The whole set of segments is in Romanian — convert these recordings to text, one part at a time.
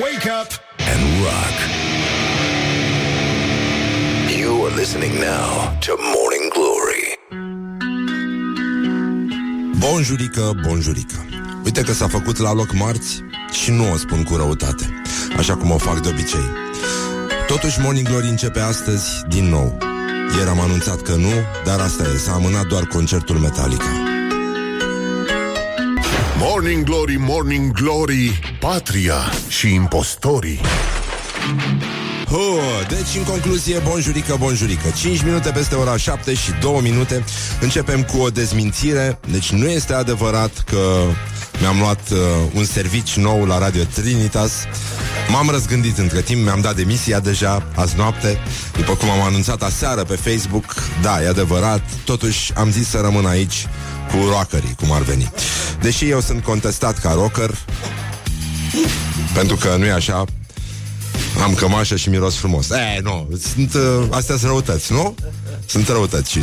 Wake up and rock. You are listening now to Morning Glory. Bonjurică, bonjurică. Uite că s-a făcut la loc marți și nu o spun cu răutate, așa cum o fac de obicei. Totuși, Morning Glory începe astăzi din nou. Ieri am anunțat că nu, dar asta e, s-a amânat doar concertul Metallica. Morning Glory, Morning Glory, Patria și impostorii. Oh, deci, în concluzie, bonjurică, bonjurică. 5 minute peste ora 7 și 2 minute. Începem cu o dezmințire. Deci nu este adevărat că mi-am luat uh, un servici nou la Radio Trinitas. M-am răzgândit între timp, mi-am dat demisia deja azi noapte. După cum am anunțat aseară pe Facebook Da, e adevărat. Totuși am zis să rămân aici cu rockerii, cum ar veni Deși eu sunt contestat ca rocker Pentru că nu e așa am cămașă și miros frumos. E, nu, sunt, uh, astea sunt răutăți, nu? Sunt răutăți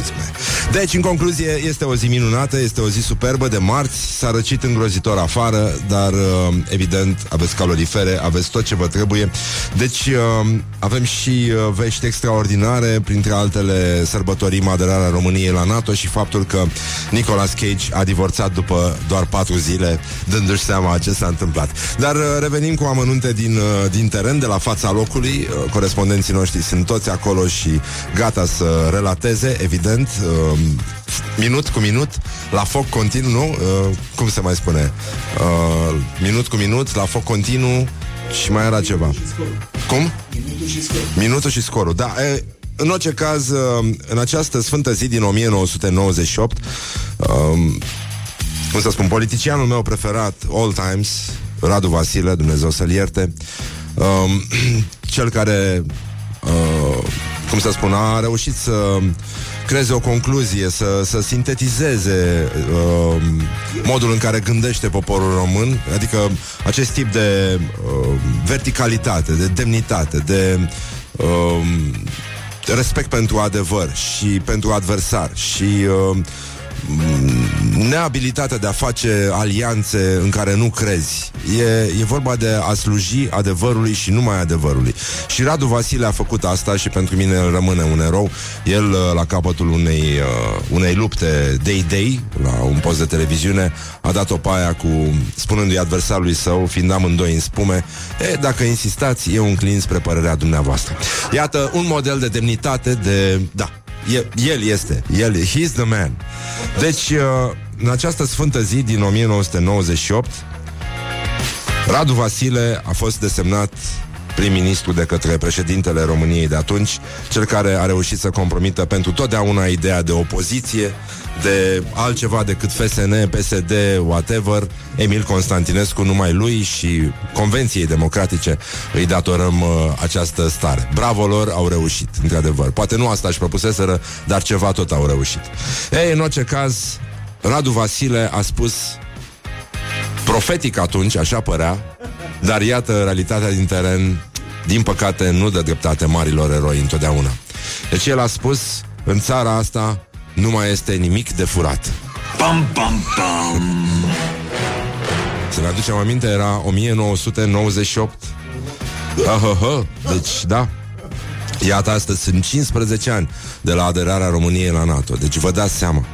Deci, în concluzie, este o zi minunată, este o zi superbă de marți, s-a răcit îngrozitor afară, dar, uh, evident, aveți calorifere, aveți tot ce vă trebuie. Deci, uh, avem și uh, vești extraordinare, printre altele sărbătorim aderarea României la NATO și faptul că Nicolas Cage a divorțat după doar patru zile, dându-și seama ce s-a întâmplat. Dar uh, revenim cu amănunte din, uh, din teren, de la fața locului. Uh, corespondenții noștri sunt toți acolo și gata să relateze, evident, uh, minut cu minut, la foc continuu, nu? Uh, cum se mai spune? Uh, minut cu minut, la foc continuu și mai era ceva. Cum? Minutul și scorul. Da, e, în orice caz, uh, în această sfântă zi din 1998, um, cum să spun, politicianul meu preferat, all times, Radu Vasile, Dumnezeu să-l ierte, um, cel care, uh, cum să spun, a reușit să creeze o concluzie, să, să sintetizeze uh, modul în care gândește poporul român, adică acest tip de uh, verticalitate, de demnitate, de uh, respect pentru adevăr și pentru adversar și uh, neabilitatea de a face alianțe în care nu crezi. E, e vorba de a sluji adevărului și numai adevărului. Și Radu Vasile a făcut asta și pentru mine el rămâne un erou. El, uh, la capătul unei, uh, unei lupte day-day, la un post de televiziune, a dat-o pe aia cu, spunându-i adversarului său, fiind amândoi în spume, e, dacă insistați, eu înclin spre părerea dumneavoastră. Iată, un model de demnitate, de, da, E, el este. El, he's the man. Deci, uh, în această sfântă zi din 1998, Radu Vasile a fost desemnat prim-ministru de către președintele României de atunci, cel care a reușit să compromită pentru totdeauna ideea de opoziție, de altceva decât FSN, PSD, whatever, Emil Constantinescu, numai lui și Convenției Democratice îi datorăm uh, această stare. Bravo lor, au reușit, într-adevăr. Poate nu asta își propuseseră, dar ceva tot au reușit. Ei, în orice caz, Radu Vasile a spus profetic atunci, așa părea, dar iată, realitatea din teren, din păcate, nu dă dreptate marilor eroi întotdeauna. Deci el a spus, în țara asta nu mai este nimic de furat. Pam, pam, pam! Să ne aducem aminte, era 1998. Aha, deci, da. Iată, astăzi sunt 15 ani de la aderarea României la NATO. Deci vă dați seama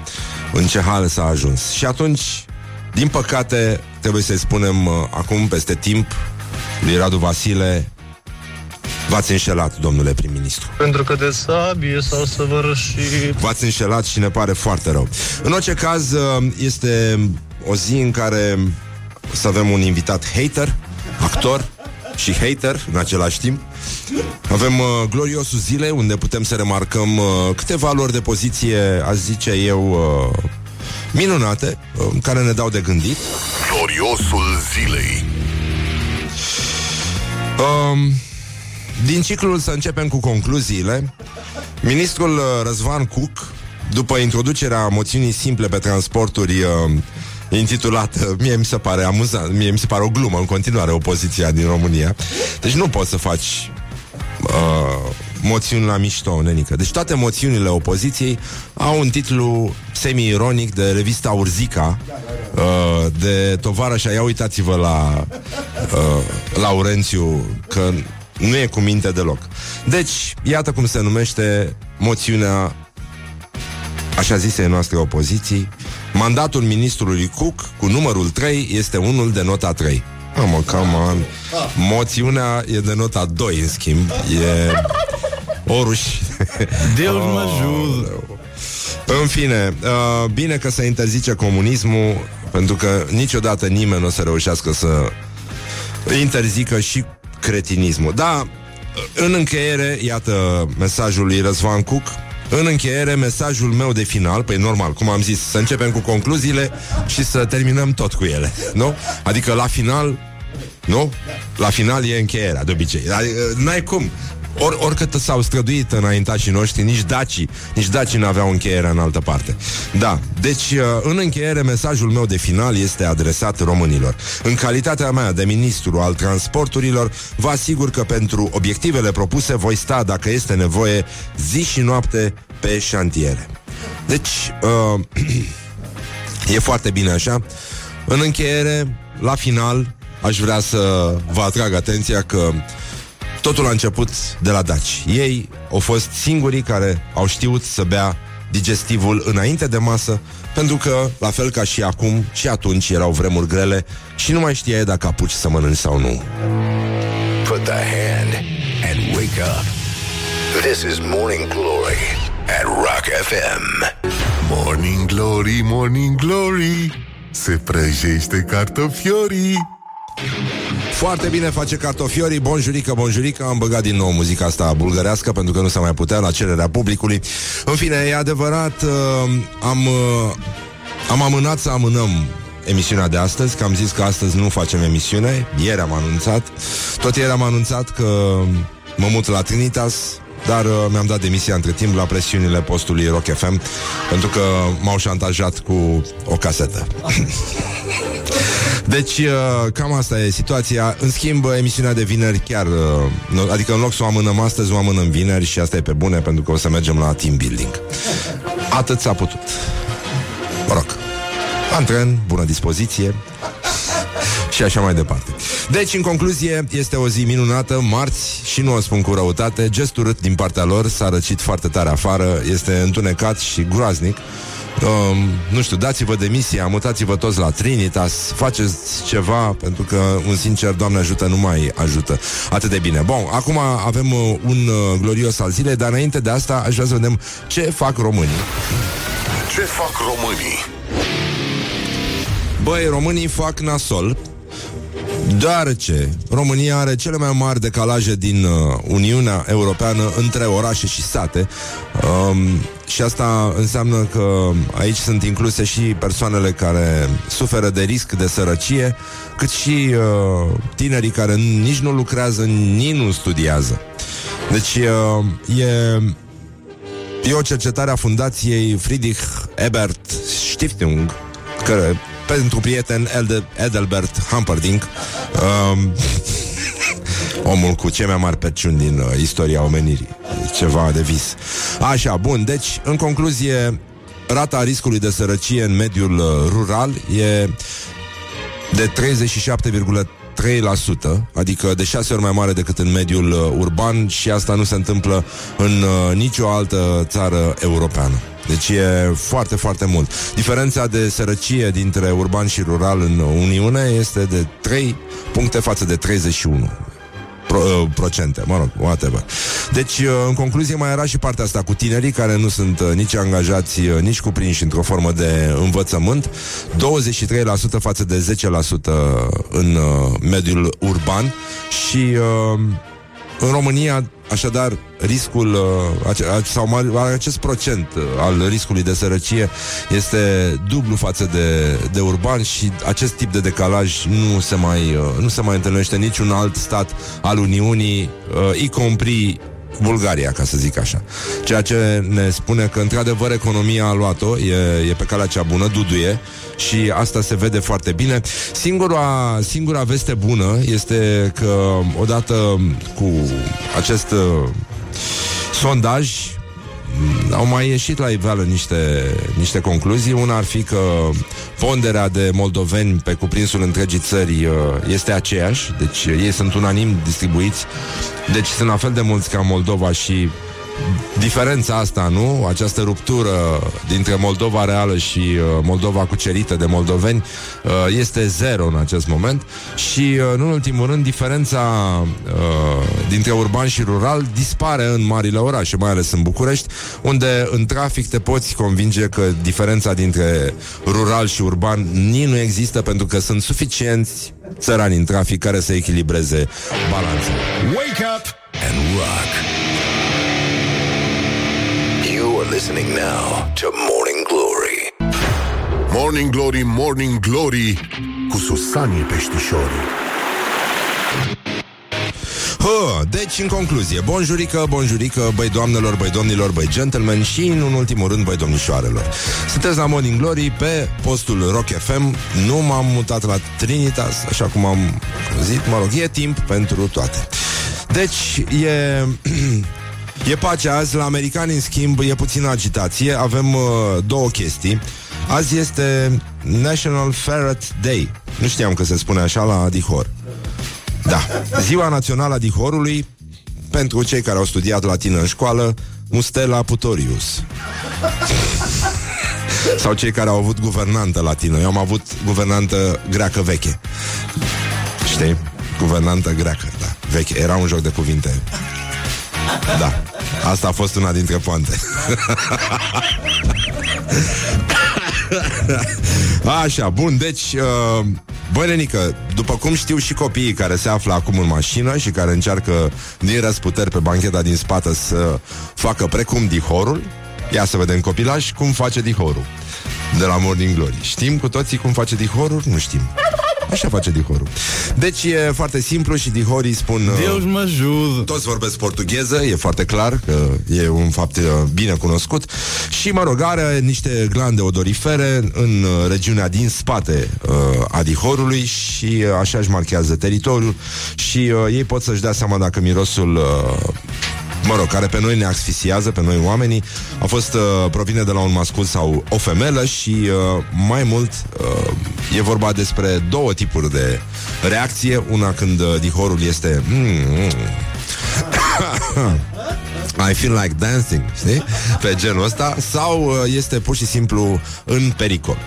în ce hal s-a ajuns. Și atunci, din păcate, trebuie să-i spunem uh, acum, peste timp, lui Radu Vasile, V-ați înșelat, domnule prim-ministru. Pentru că de sabie s-au săvârșit. V-ați înșelat și ne pare foarte rău. În orice caz, uh, este o zi în care să avem un invitat hater, actor și hater în același timp. Avem uh, gloriosul zilei, unde putem să remarcăm uh, câteva lor de poziție, aș zice eu, uh, minunate, uh, care ne dau de gândit. Gloriosul zilei. Um, din ciclul să începem cu concluziile. Ministrul uh, Răzvan Cuc, după introducerea moțiunii simple pe transporturi uh, intitulată, mie mi se pare amuzant, mie mi se pare o glumă în continuare opoziția din România. Deci nu poți să faci uh, moțiuni la mișto, nenică. Deci toate moțiunile opoziției au un titlu semi-ironic de revista Urzica, uh, de tovarășa. Ia uitați-vă la uh, Laurențiu, că nu e cu minte deloc. Deci, iată cum se numește moțiunea așa zise noastre opoziții. Mandatul ministrului Cook cu numărul 3 este unul de nota 3. Oh, mă, come on. Moțiunea e de nota 2, în schimb. E oruș. Deus mă ajută. În fine, uh, bine că se interzice comunismul, pentru că niciodată nimeni nu o să reușească să interzică și cretinismul. Da, în încheiere, iată mesajul lui Răzvan Cook, în încheiere, mesajul meu de final, păi normal, cum am zis, să începem cu concluziile și să terminăm tot cu ele, nu? Adică la final, nu? La final e încheierea, de obicei. Adică, n-ai cum. Or, oricât s-au străduit înaintașii noștri, nici dacii, nici dacii n-aveau încheierea în altă parte. Da, deci uh, în încheiere mesajul meu de final este adresat românilor. În calitatea mea de ministru al transporturilor, vă asigur că pentru obiectivele propuse voi sta, dacă este nevoie, zi și noapte pe șantiere. Deci, uh, e foarte bine așa. În încheiere, la final, aș vrea să vă atrag atenția că Totul a început de la daci. Ei au fost singurii care au știut să bea digestivul înainte de masă, pentru că, la fel ca și acum, și atunci erau vremuri grele și nu mai știai dacă apuci să mănânci sau nu. Put the hand and wake up. This is Morning Glory at Rock FM. Morning Glory, Morning Glory Se prăjește cartofiorii Foarte bine face cartofiorii, bonjurică, bonjurică. Am băgat din nou muzica asta bulgărească Pentru că nu s-a mai putea la cererea publicului. În fine, e adevărat uh, Am, uh, am amânat să amânăm emisiunea de astăzi Că am zis că astăzi nu facem emisiune. Ieri am anunțat. Tot ieri am anunțat că mă mut la Trinitas dar uh, mi-am dat demisia între timp la presiunile postului Rock FM Pentru că m-au șantajat cu o casetă Deci, uh, cam asta e situația. În schimb, emisiunea de vineri chiar... Uh, adică în loc să o amânăm astăzi, o amânăm vineri și asta e pe bune, pentru că o să mergem la team building. Atât s-a putut. Mă rog. Antren, bună dispoziție și așa mai departe. Deci, în concluzie, este o zi minunată, marți, și nu o spun cu răutate, gest urât din partea lor, s-a răcit foarte tare afară, este întunecat și groaznic. Um, nu știu, dați-vă demisia, mutați-vă toți la Trinitas, faceți ceva, pentru că un sincer, Doamne ajută, nu mai ajută atât de bine. Bun, acum avem uh, un uh, glorios al zilei, dar înainte de asta aș vrea să vedem ce fac românii. Ce fac românii? Băi, românii fac nasol deoarece România are cele mai mari decalaje din uh, Uniunea Europeană între orașe și sate um, și asta înseamnă că aici sunt incluse și persoanele care suferă de risc de sărăcie, cât și uh, tinerii care nici nu lucrează, nici nu studiază. Deci uh, e E o cercetare a fundației Friedrich Ebert Stiftung, care pentru prieten Elde, Edelbert Humperdinck, um, omul cu cei mai mari perciuni din uh, istoria omenirii. Ceva de vis. Așa, bun, deci, în concluzie, rata riscului de sărăcie în mediul uh, rural e de 37,3%, adică de șase ori mai mare decât în mediul uh, urban și asta nu se întâmplă în uh, nicio altă țară europeană. Deci e foarte, foarte mult. Diferența de sărăcie dintre urban și rural în Uniune este de 3 puncte față de 31 pro, uh, procente, mă rog, whatever. Deci, uh, în concluzie, mai era și partea asta cu tinerii care nu sunt uh, nici angajați, uh, nici cuprinși într-o formă de învățământ, 23% față de 10% în uh, mediul urban și uh, în România, așadar, riscul uh, ace- a- sau ma- acest procent uh, al riscului de sărăcie este dublu față de, de urban și acest tip de decalaj nu se mai, uh, nu se mai întâlnește niciun alt stat al Uniunii, uh, y compris Bulgaria, ca să zic așa. Ceea ce ne spune că, într-adevăr, economia a luat-o, e, e pe calea cea bună, duduie, și asta se vede foarte bine. Singura, singura veste bună este că, odată cu acest uh, sondaj au mai ieșit la iveală niște, niște concluzii. Una ar fi că ponderea de moldoveni pe cuprinsul întregii țări uh, este aceeași, deci ei sunt unanim distribuiți, deci sunt la fel de mulți ca Moldova și diferența asta, nu? Această ruptură dintre Moldova reală și uh, Moldova cucerită de moldoveni uh, este zero în acest moment și, uh, nu în ultimul rând, diferența uh, dintre urban și rural dispare în marile orașe, mai ales în București, unde în trafic te poți convinge că diferența dintre rural și urban nici nu există pentru că sunt suficienți țărani în trafic care să echilibreze balanța. Wake up and rock. You are listening now to Morning Glory. Morning Glory, Morning Glory Cu Susanii Peștișorii Hă, deci, în concluzie, bonjurică, bonjurică, băi doamnelor, băi domnilor, băi gentlemen și, în ultimul rând, băi domnișoarelor. Sunteți la Morning Glory pe postul Rock FM. Nu m-am mutat la Trinitas, așa cum am zis, mă rog, e timp pentru toate. Deci, e... E pace azi, la americani în schimb e puțină agitație. Avem uh, două chestii. Azi este National Ferret Day. Nu știam că se spune așa la Dihor Da, ziua națională a Dihorului Pentru cei care au studiat latină în școală Mustela Putorius. Sau cei care au avut guvernantă latină. Eu am avut guvernantă greacă veche. Știi? Guvernantă greacă, da, veche. Era un joc de cuvinte da, asta a fost una dintre poante. Așa, bun, deci uh, Băi, Renică, după cum știu și copiii care se află acum în mașină Și care încearcă din răsputeri pe bancheta din spate Să facă precum dihorul Ia să vedem copilaj cum face dihorul. De la Morning Glory. Știm cu toții cum face dihorul? Nu știm Așa face dihorul Deci e foarte simplu și dihorii spun uh, Deus mă ajută. toți vorbesc portugheză, e foarte clar că e un fapt uh, bine cunoscut și, mă rog, are niște glande odorifere în uh, regiunea din spate uh, a dihorului și uh, așa își marchează teritoriul și uh, ei pot să-și dea seama dacă mirosul uh, mă rog, care pe noi ne asfixiază, pe noi oamenii, a fost, uh, provine de la un mascul sau o femelă și uh, mai mult uh, e vorba despre două tipuri de reacție. Una când uh, dihorul este... Mm, mm, I feel like dancing, știi? Pe genul ăsta. Sau uh, este pur și simplu în pericol.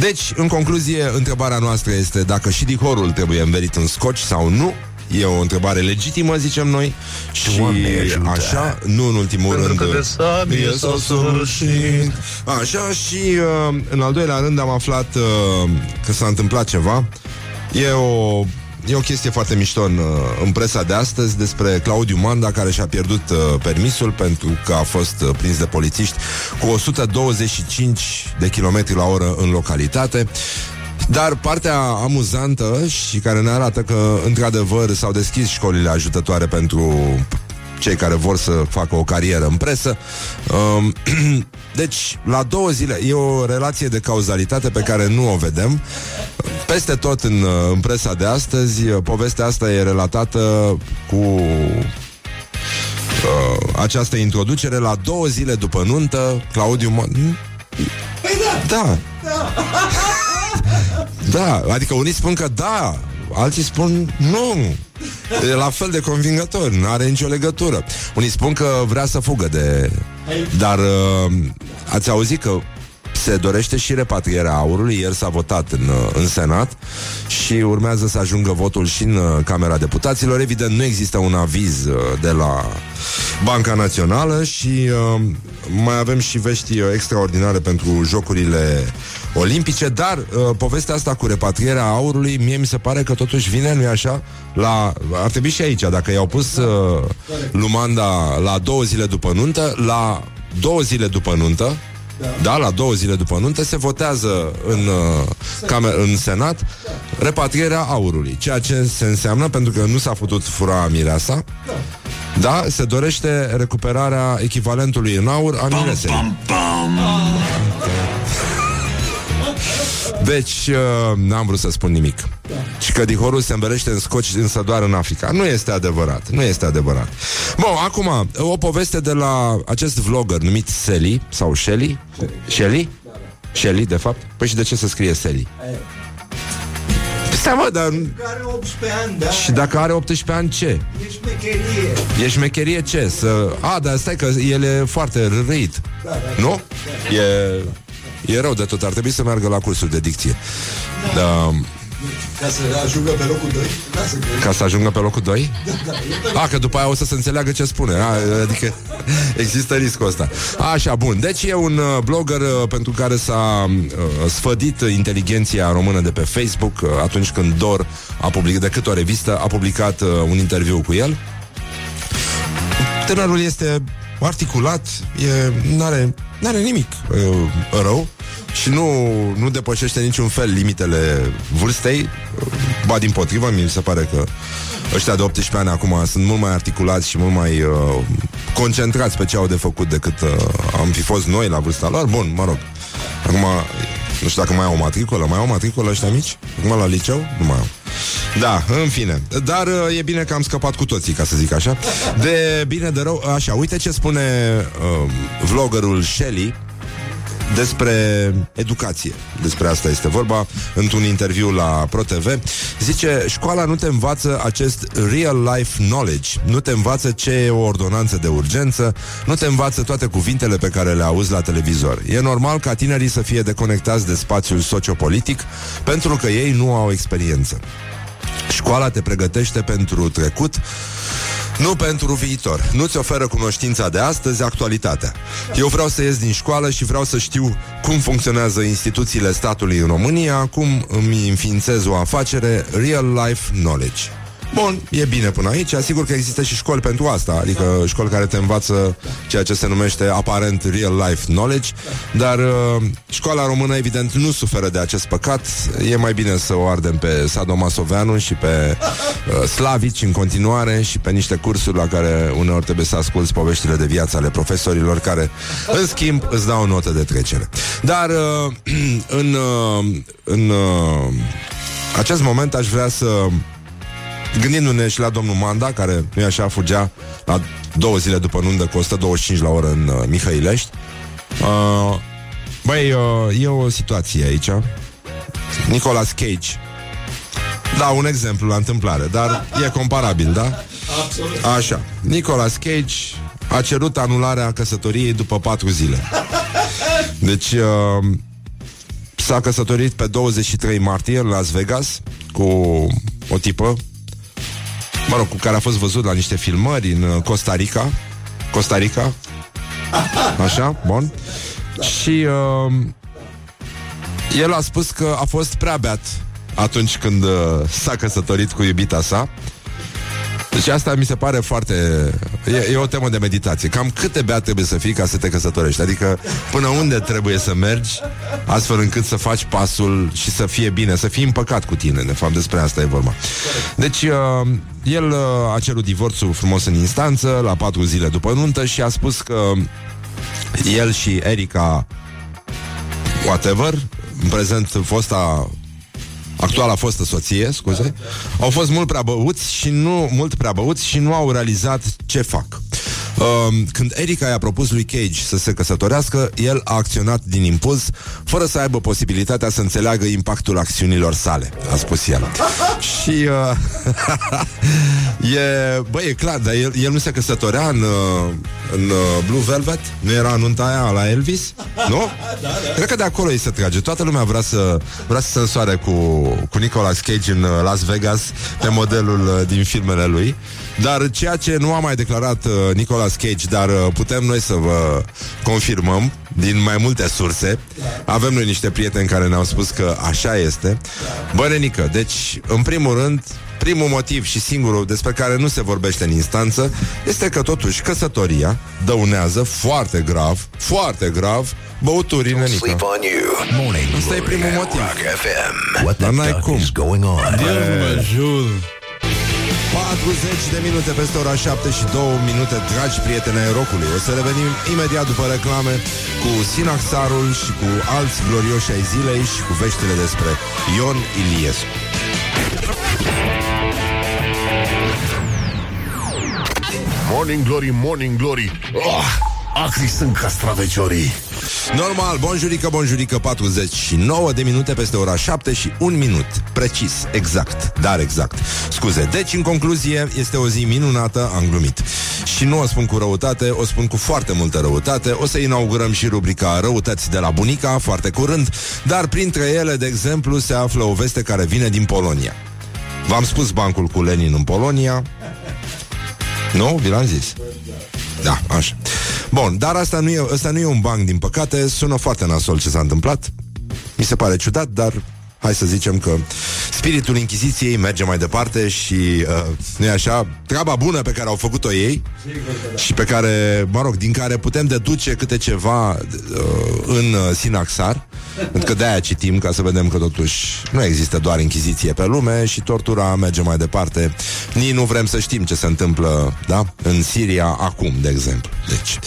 Deci, în concluzie, întrebarea noastră este Dacă și dihorul trebuie înverit în scoci sau nu E o întrebare legitimă, zicem noi Și Doamne ajută. așa, nu în ultimul Pentru rând că de sabie s-au săvârșit. Așa și uh, în al doilea rând am aflat uh, Că s-a întâmplat ceva E o E o chestie foarte mișto în, uh, în presa de astăzi despre Claudiu Manda care și-a pierdut uh, permisul pentru că a fost uh, prins de polițiști cu 125 de km la oră în localitate. Dar partea amuzantă și care ne arată că, într-adevăr, s-au deschis școlile ajutătoare pentru cei care vor să facă o carieră în presă. Um, deci, la două zile, e o relație de cauzalitate pe care nu o vedem. Peste tot în, uh, în presa de astăzi, uh, povestea asta e relatată cu uh, această introducere la două zile după nuntă, Claudiu Mo- Da. Da, adică unii spun că da, alții spun nu. E la fel de convingător, nu are nicio legătură. Unii spun că vrea să fugă de... Dar uh, ați auzit că se dorește și repatrierea aurului. Ieri s-a votat în, uh, în Senat și urmează să ajungă votul și în uh, Camera Deputaților. Evident, nu există un aviz uh, de la Banca Națională și uh, mai avem și vești uh, extraordinare pentru Jocurile Olimpice, dar uh, povestea asta cu repatrierea aurului, mie mi se pare că totuși vine, nu-i așa? La, ar trebui și aici, dacă i-au pus uh, Lumanda la două zile după nuntă, la două zile după nuntă, da, la două zile după nuntă se votează în, uh, camer- în Senat repatrierea aurului, ceea ce se înseamnă, pentru că nu s-a putut fura mireasa, da, se dorește recuperarea echivalentului în aur a miresei. Deci, uh, n-am vrut să spun nimic. Și că dihorul se învelește în scoci însă doar în Africa. Nu este adevărat. Nu este adevărat. Bun, acum, o poveste de la acest vlogger numit Sally, sau Shelly? Shelly? Shelly, de fapt? Păi și de ce să scrie Sally? Stai mă, dar... Are 18 ani, da? Și dacă are 18 ani, ce? E șmecherie. E șmecherie ce? Să... A, dar stai că el e foarte răit. Nu? E... E rău de tot, ar trebui să meargă la cursul de dicție. Da, Ca să ajungă pe locul 2? Lasă că... ca să ajungă pe locul 2? A, că după aia o să se înțeleagă ce spune. A, adică există riscul ăsta. Așa, bun. Deci e un uh, blogger uh, pentru care s-a uh, sfădit inteligenția română de pe Facebook uh, atunci când Dor a publicat, decât o revistă, a publicat uh, un interviu cu el. Tânărul este articulat, e, n-are, n-are nimic uh, rău și nu, nu depășește niciun fel limitele vârstei. Ba din potrivă, mi se pare că ăștia de 18 ani acum sunt mult mai articulați și mult mai uh, concentrați pe ce au de făcut decât uh, am fi fost noi la vârsta lor. Bun, mă rog. Acum, nu știu dacă mai au o matricolă. Mai au o matricolă ăștia mici? Acum la liceu? Nu mai au. Da, în fine. Dar uh, e bine că am scăpat cu toții, ca să zic așa. De bine, de rău. Așa, uite ce spune uh, vloggerul Shelly despre educație. Despre asta este vorba într-un interviu la ProTV. Zice, școala nu te învață acest real life knowledge. Nu te învață ce e o ordonanță de urgență, nu te învață toate cuvintele pe care le auzi la televizor. E normal ca tinerii să fie deconectați de spațiul sociopolitic pentru că ei nu au experiență. Școala te pregătește pentru trecut, nu pentru viitor. Nu-ți oferă cunoștința de astăzi, actualitatea. Eu vreau să ies din școală și vreau să știu cum funcționează instituțiile statului în România, cum îmi înființez o afacere, real life knowledge. Bun, e bine până aici. Asigur că există și școli pentru asta, adică școli care te învață ceea ce se numește aparent real life knowledge, dar uh, școala română evident nu suferă de acest păcat. E mai bine să o ardem pe Sadomasoveanu și pe uh, Slavici în continuare și pe niște cursuri la care uneori trebuie să asculți poveștile de viață ale profesorilor care, în schimb, îți dau o notă de trecere. Dar uh, în, uh, în uh, acest moment aș vrea să Gândindu-ne și la domnul Manda, care nu așa fugea la două zile după nundă cu 125 la oră în uh, Mihăilești. Uh, băi, uh, e o situație aici. Nicolas Cage. Da, un exemplu la întâmplare, dar e comparabil, da? Absolut. Așa. Nicolas Cage a cerut anularea căsătoriei după patru zile. Deci uh, s-a căsătorit pe 23 martie în Las Vegas cu o tipă mă rog, cu care a fost văzut la niște filmări în uh, Costa Rica. Costa Rica. Așa, bun. Și uh, el a spus că a fost prea beat atunci când uh, s-a căsătorit cu iubita sa. Deci asta mi se pare foarte... E, e o temă de meditație. Cam câte beat trebuie să fii ca să te căsătorești? Adică până unde trebuie să mergi astfel încât să faci pasul și să fie bine, să fii împăcat cu tine. De fapt, despre asta e vorba. Deci, uh, el uh, a cerut divorțul frumos în instanță la patru zile după nuntă și a spus că el și Erica whatever, în prezent fosta actuala fostă soție, scuze, au fost mult prea băuți și nu mult prea băuți și nu au realizat ce fac. Um, când Erica i-a propus lui Cage să se căsătorească, el a acționat din impuls, fără să aibă posibilitatea să înțeleagă impactul acțiunilor sale, a spus el. și uh, e, bă, e clar, dar el, el nu se căsătorea în, uh, în uh, Blue Velvet? Nu era nunta aia la Elvis? Nu? Cred că de acolo îi se trage. Toată lumea vrea să, vrea să se însoare cu, cu Nicolas Cage în uh, Las Vegas pe modelul uh, din filmele lui. Dar ceea ce nu a mai declarat uh, Nicolas Cage, dar uh, putem noi să vă confirmăm din mai multe surse. Avem noi niște prieteni care ne-au spus că așa este. Bă, nenică, deci, în primul rând, primul motiv și singurul despre care nu se vorbește în instanță este că totuși căsătoria dăunează foarte grav, foarte grav băuturii, nenică. Sleep on you. Morning Asta e Glory primul at motiv. Rock FM. What Dar the n-ai duck cum. is going on? Deus mă ajută. 40 de minute peste ora 7 și 2 minute, dragi prieteni ai rocului. O să revenim imediat după reclame cu Sinaxarul și cu alți glorioși ai zilei și cu veștile despre Ion Iliescu. Morning Glory, Morning Glory. Oh, Acri sunt castraveciorii. Normal, bonjurică, bonjurică 49 de minute peste ora 7 și 1 minut. Precis, exact, dar exact. Scuze, deci în concluzie Este o zi minunată, am glumit Și nu o spun cu răutate, o spun cu foarte multă răutate. O să inaugurăm și rubrica Răutăți de la bunica, foarte curând. Dar printre ele, de exemplu, se află o veste care vine din Polonia. V-am spus bancul cu Lenin în Polonia. Nu? Vi l-am zis? Da, așa. Bun, dar asta nu, e, asta nu e un banc, din păcate. Sună foarte nasol ce s-a întâmplat. Mi se pare ciudat, dar hai să zicem că spiritul Inchiziției merge mai departe și, uh, nu așa, treaba bună pe care au făcut-o ei și pe care, mă rog, din care putem deduce câte ceva uh, în uh, Sinaxar, pentru că de-aia citim ca să vedem că totuși nu există doar Inchiziție pe lume și tortura merge mai departe. Nici nu vrem să știm ce se întâmplă, da, în Siria acum, de exemplu. Deci,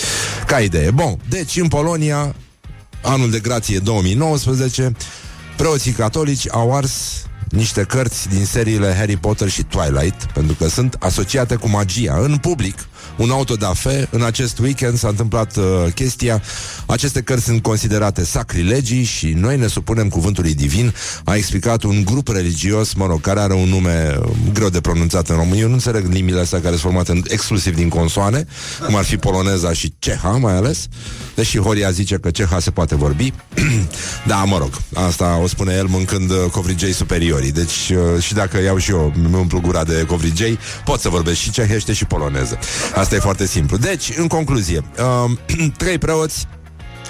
ca idee. Bun, deci în Polonia, anul de grație 2019, Preoții catolici au ars niște cărți din seriile Harry Potter și Twilight, pentru că sunt asociate cu magia în public. Un autodafe, în acest weekend s-a întâmplat uh, chestia. Aceste cărți sunt considerate sacrilegii și noi ne supunem cuvântului divin. A explicat un grup religios, mă rog, care are un nume uh, greu de pronunțat în România. Eu nu înțeleg limbile astea care sunt formate în, exclusiv din consoane, cum ar fi poloneza și ceha, mai ales. Deși Horia zice că ceha se poate vorbi. da, mă rog, asta o spune el mâncând uh, covrigei superiorii. Deci, uh, și dacă iau și eu, mi umplu gura de covrigei, pot să vorbesc și cehește și poloneză. Asta e foarte simplu. Deci, în concluzie, uh, trei preoți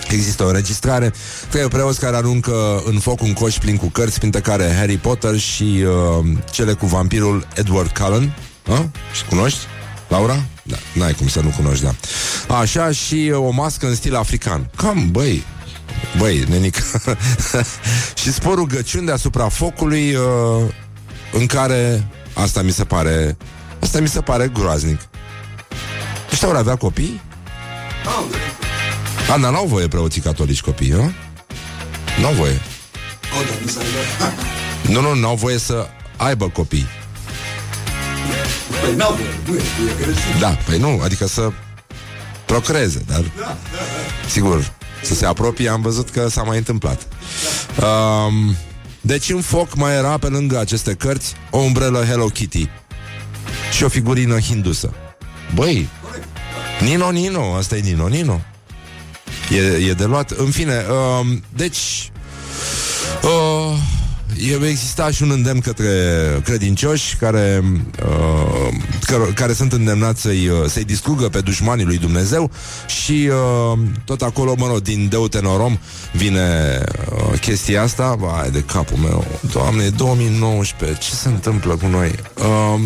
Există o înregistrare Trei preoți care aruncă în foc un coș plin cu cărți Printre care Harry Potter și uh, cele cu vampirul Edward Cullen uh? Și cunoști? Laura? Da, n-ai cum să nu cunoști, da Așa și uh, o mască în stil african Cam, băi, Băi, nenic Și spor rugăciuni deasupra focului uh, În care Asta mi se pare Asta mi se pare groaznic Ăștia ori avea copii? A, dar n-au voie preoții catolici copii, nu? N-au voie Nu, nu, n-au voie să aibă copii Păi n-au voie, nu e, e greșit. Da, păi nu, adică să procreze, dar sigur, să se apropie, am văzut că s-a mai întâmplat. Um, deci în foc mai era pe lângă aceste cărți o umbrelă Hello Kitty și o figurină hindusă. Băi, Nino Nino, asta e Nino Nino. E, e de luat. În fine, um, deci uh, e, exista și un îndemn către credincioși care, uh, care, care sunt îndemnați să-i, uh, să-i distrugă pe dușmanii lui Dumnezeu și uh, tot acolo, mă rog, din Deutenorom vine uh, chestia asta. Vai de capul meu, Doamne, e 2019, ce se întâmplă cu noi? Uh,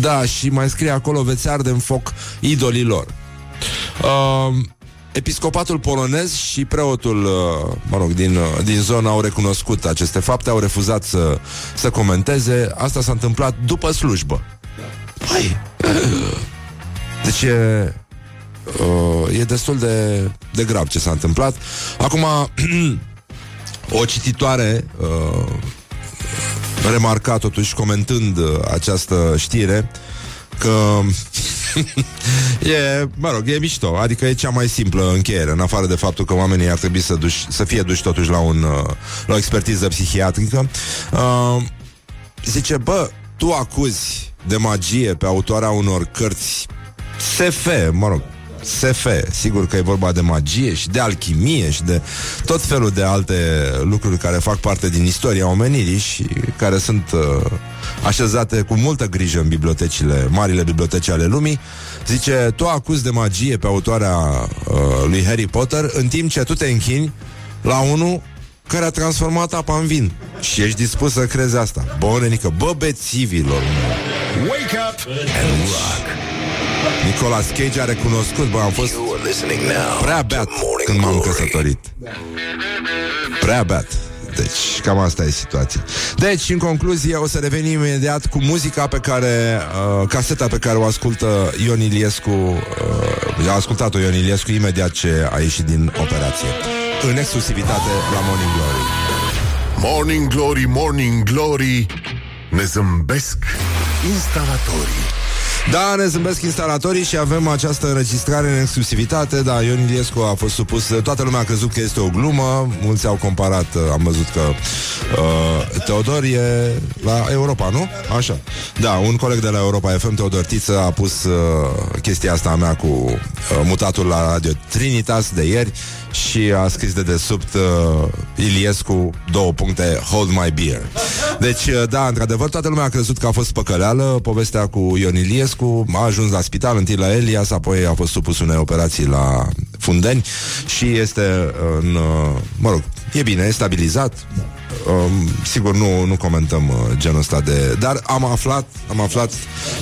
da, și mai scrie acolo, veți arde în foc idolilor. Uh, Episcopatul polonez și preotul, uh, mă rog, din, uh, din zonă au recunoscut aceste fapte, au refuzat să, să comenteze. Asta s-a întâmplat după slujbă. Păi, deci e, uh, e destul de, de grav ce s-a întâmplat. Acum, o cititoare uh, remarca totuși comentând uh, această știre că e, mă rog, e mișto, adică e cea mai simplă încheiere, în afară de faptul că oamenii ar trebui să, duși, să fie duși totuși la, un, uh, la o expertiză psihiatrică. Uh, zice, bă, tu acuzi de magie pe autoarea unor cărți SF, mă rog, SF, sigur că e vorba de magie și de alchimie și de tot felul de alte lucruri care fac parte din istoria omenirii și care sunt uh, așezate cu multă grijă în bibliotecile, marile biblioteci ale lumii. Zice, tu acuzi de magie pe autoarea uh, lui Harry Potter în timp ce tu te închini la unul care a transformat apa în vin. Și ești dispus să crezi asta. Bă, nenică, bă, bețivilor. Wake up and rock. Nicolas Cage a recunoscut, bă, am fost You are listening now prea to beat Morning când m-am Glory. căsătorit. Prea beat. Deci, cam asta e situația. Deci, în concluzie, o să revenim imediat cu muzica pe care, uh, caseta pe care o ascultă Ion Iliescu, uh, a ascultat-o Ion Iliescu imediat ce a ieșit din operație. În exclusivitate la Morning Glory. Morning Glory, Morning Glory Ne zâmbesc instalatorii Da, ne zâmbesc instalatorii și avem această înregistrare în exclusivitate Da, Ion Iliescu a fost supus Toată lumea a crezut că este o glumă Mulți au comparat, am văzut că uh, Teodor e la Europa, nu? Așa Da, un coleg de la Europa FM, Teodor Tiță A pus uh, chestia asta a mea cu uh, Mutatul la Radio Trinitas de ieri și a scris de desubt uh, Iliescu, două puncte, hold my beer. Deci, uh, da, într-adevăr, toată lumea a crezut că a fost păcăleală. Povestea cu Ion Iliescu, a ajuns la spital, întâi la Elias, apoi a fost supus unei operații la Fundeni și este în, uh, mă rog, e bine, e stabilizat, Um, sigur, nu, nu comentăm uh, genul ăsta de... Dar am aflat, am aflat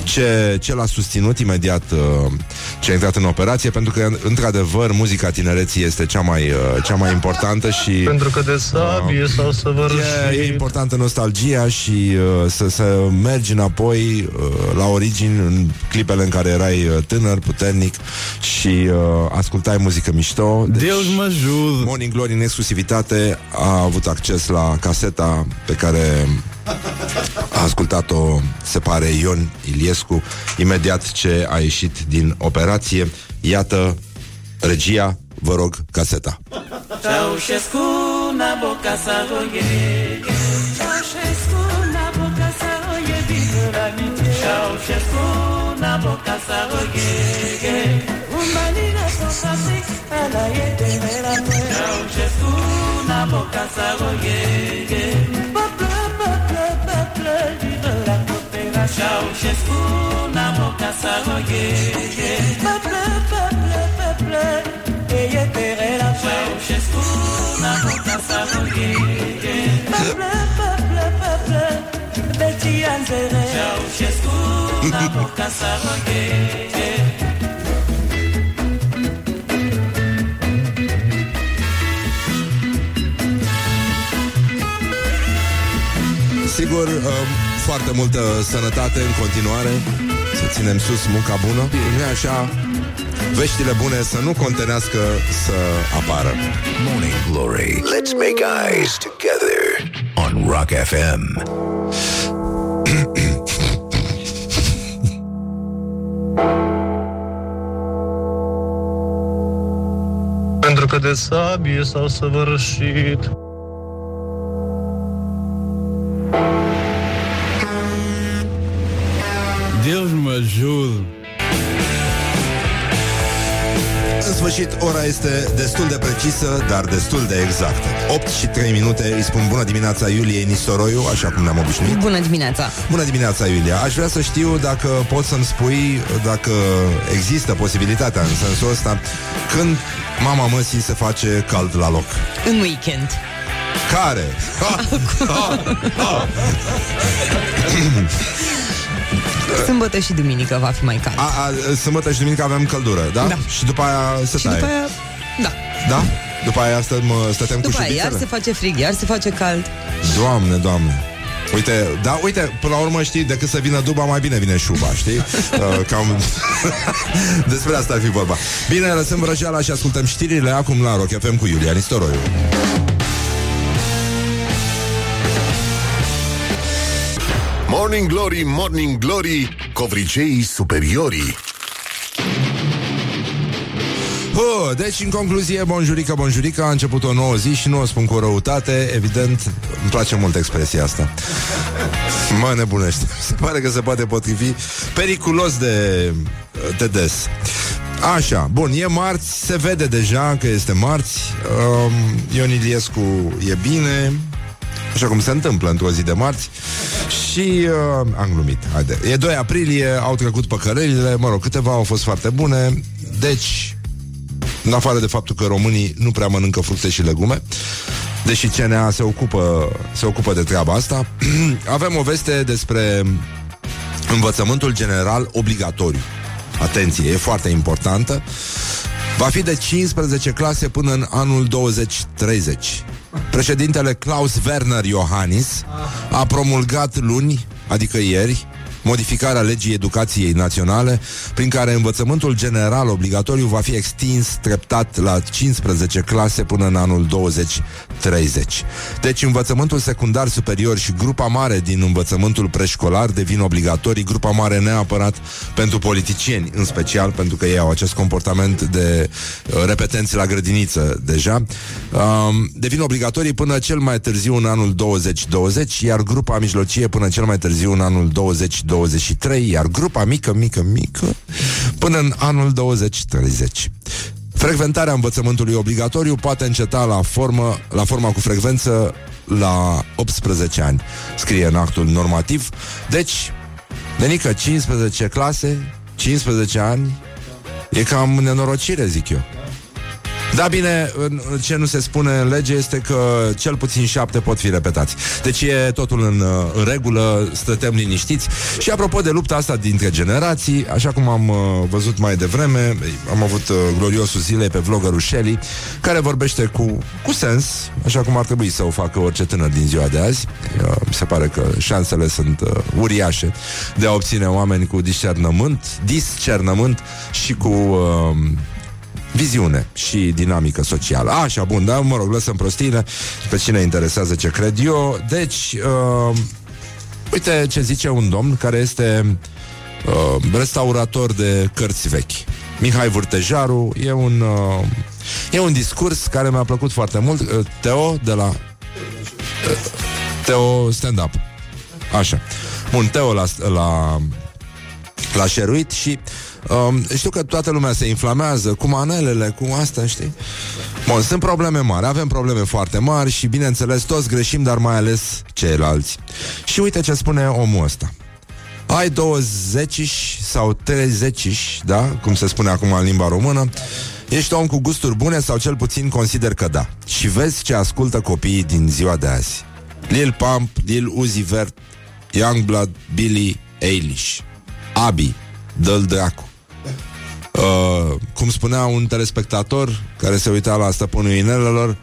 ce, ce l-a susținut imediat uh, ce a intrat în operație, pentru că, într-adevăr, muzica tinereții este cea mai, uh, cea mai importantă și... Pentru că de sabie uh, sau să vă e, e importantă nostalgia și uh, să, să mergi înapoi uh, la origini în clipele în care erai uh, tânăr, puternic și uh, ascultai muzică mișto. Deci, Deus mă ajută! Morning Glory în exclusivitate a avut acces la caseta pe care a ascultat-o, se pare, Ion Iliescu, imediat ce a ieșit din operație. Iată, regia, vă rog, caseta. Ceaușescu, na boca sa Ceaușescu, na boca sa Ceaușescu, na boca sa Umanina sosasi, ala e temera Ceaușescu, na boca sa Peuple, peuple, peuple, vive la Ceaușescu, na boca sa Peuple, peuple, peuple, eye terera Ceaușescu, na boca sa Peuple, peuple, peuple, Beti Anzere Ceaușescu, na boca sa Sigur, um, foarte multă sănătate în continuare Să ținem sus munca bună. Nu așa? Veștile bune să nu contenească să apară. Morning Glory. Let's make eyes together On Rock FM Pentru că de sabie s-au săvârșit Deus mă ajută! În sfârșit, ora este destul de precisă, dar destul de exactă. 8 și 3 minute îi spun bună dimineața Iuliei Nistoroiu, așa cum ne-am obișnuit. Bună dimineața! Bună dimineața, Iulia! Aș vrea să știu dacă poți să-mi spui dacă există posibilitatea în sensul ăsta când mama măsii se face cald la loc. În weekend. Care? Ha, ha, ha. Sâmbătă și duminică va fi mai cald. A, a, sâmbătă și duminică avem căldură, da? Da. Și după aia se și taie. după aia, da. Da? După aia stăm, stătem După cu aia iar șuvițele? se face frig, iar se face cald. Doamne, doamne Uite, da, uite, până la urmă știi Decât să vină duba, mai bine vine șuba, știi? Uh, cam... Despre asta ar fi vorba Bine, lăsăm vrăjeala și ascultăm știrile Acum la Rock FM cu Iulian Istoroiu Morning Glory, Morning Glory Covriceii superiorii Uh, deci, în concluzie, bonjurică, bonjurică, a început o nouă zi și nu o spun cu răutate, evident, îmi place mult expresia asta. Mă nebunește. Se pare că se poate potrivi periculos de, de des. Așa, bun, e marți, se vede deja că este marți. Um, Ion Iliescu e bine, așa cum se întâmplă într-o zi de marți. Și uh, am glumit, haide. E 2 aprilie, au trecut păcărelile, mă rog, câteva au fost foarte bune. Deci, în afară de faptul că românii nu prea mănâncă fructe și legume, deși CNA se ocupă, se ocupă de treaba asta, avem o veste despre învățământul general obligatoriu. Atenție, e foarte importantă. Va fi de 15 clase până în anul 2030. Președintele Klaus Werner Iohannis a promulgat luni, adică ieri, modificarea legii educației naționale, prin care învățământul general obligatoriu va fi extins treptat la 15 clase până în anul 2030. Deci învățământul secundar superior și grupa mare din învățământul preșcolar devin obligatorii, grupa mare neapărat pentru politicieni, în special pentru că ei au acest comportament de uh, repetenți la grădiniță deja, um, devin obligatorii până cel mai târziu în anul 2020, iar grupa mijlocie până cel mai târziu în anul 2023, iar grupa mică, mică, mică până în anul 2030. Frecventarea învățământului obligatoriu poate înceta la, formă, la forma cu frecvență la 18 ani, scrie în actul normativ. Deci, nenică, 15 clase, 15 ani, e cam nenorocire, zic eu. Da, bine, în- ce nu se spune în lege este că cel puțin șapte pot fi repetați. Deci e totul în, uh, în regulă, stătem liniștiți. Și apropo de lupta asta dintre generații, așa cum am uh, văzut mai devreme, am avut uh, gloriosul zilei pe vloggerul Shelly, care vorbește cu, cu sens, așa cum ar trebui să o facă orice tânăr din ziua de azi. Uh, mi se pare că șansele sunt uh, uriașe de a obține oameni cu discernământ, discernământ și cu... Uh, viziune și dinamică socială. Așa, bun, da, mă rog, lăsăm prostiile pe cine interesează ce cred eu. Deci, uh, uite ce zice un domn care este uh, restaurator de cărți vechi. Mihai Vârtejaru e un, uh, e un discurs care mi-a plăcut foarte mult. Uh, Teo de la uh, Teo stand-up. Așa. Bun, Teo la, la l-a șeruit și um, știu că toată lumea se inflamează cu manelele, cu asta, știi? Bun, sunt probleme mari, avem probleme foarte mari și, bineînțeles, toți greșim, dar mai ales ceilalți. Și uite ce spune omul ăsta. Ai 20 sau 30, da? Cum se spune acum în limba română. Ești om cu gusturi bune sau cel puțin consider că da. Și vezi ce ascultă copiii din ziua de azi. Lil Pump, Lil Uzi Vert, Youngblood, Billy Eilish. Abi, dă-l dracu. Uh, cum spunea un telespectator care se uita la stăpânul inelelor,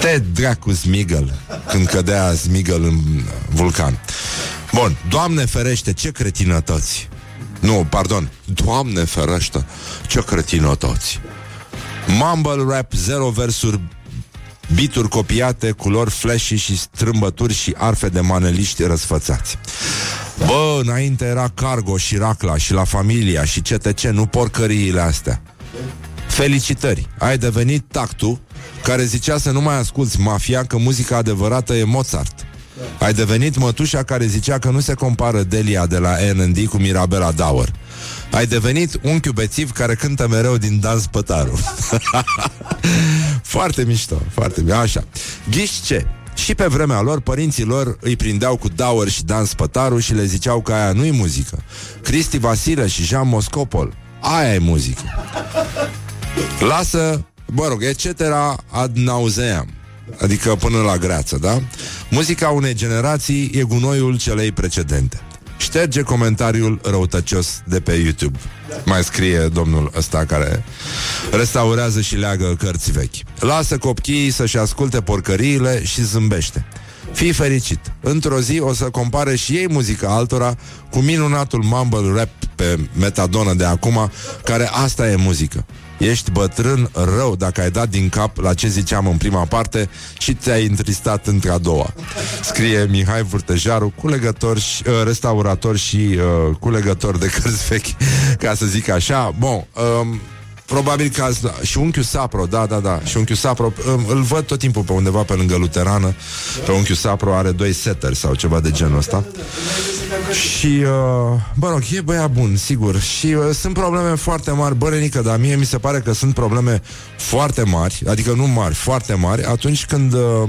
te dracu Smigel Când cădea Smigel în vulcan. Bun, Doamne ferește Ce cretinătăți. Nu, pardon, Doamne ferește Ce cretinătăți. Mumble rap, zero versuri Bituri copiate, culori flashy și strâmbături și arfe de maneliști răsfățați. Bă, înainte era Cargo și Racla și La Familia și CTC, nu porcăriile astea. Felicitări! Ai devenit tactul care zicea să nu mai asculți mafia, că muzica adevărată e Mozart. Ai devenit mătușa care zicea că nu se compară Delia de la N&D cu Mirabela Dauer. Ai devenit unchiul bețiv care cântă mereu din dans pătaru. foarte mișto, foarte mișto. Așa. Ghiși ce? Și pe vremea lor, părinții lor îi prindeau cu Dauer și dans pătaru și le ziceau că aia nu-i muzică. Cristi Vasile și Jean Moscopol, aia e muzică. Lasă, mă rog, etc. ad nauseam. Adică până la greață, da? Muzica unei generații e gunoiul celei precedente. Șterge comentariul răutăcios de pe YouTube. Mai scrie domnul ăsta care restaurează și leagă cărți vechi. Lasă copiii să-și asculte porcăriile și zâmbește. Fii fericit. Într-o zi o să compare și ei muzica altora cu minunatul mumble rap pe metadonă de acum, care asta e muzică. Ești bătrân rău dacă ai dat din cap la ce ziceam în prima parte și te-ai întristat într-a doua. Scrie Mihai Vârtejaru, culegător și, uh, restaurator și uh, culegător de cărți vechi, ca să zic așa. Bun, um, Probabil că azi, și unchiul Sapro, da, da, da, și unchiul Sapro, um, îl văd tot timpul pe undeva pe lângă Luterană, pe unchiul Sapro are doi seteri sau ceva de genul ăsta. Și, uh, mă rog, e băiat bun, sigur. Și uh, sunt probleme foarte mari, bărenică, dar mie mi se pare că sunt probleme foarte mari, adică nu mari, foarte mari, atunci când uh,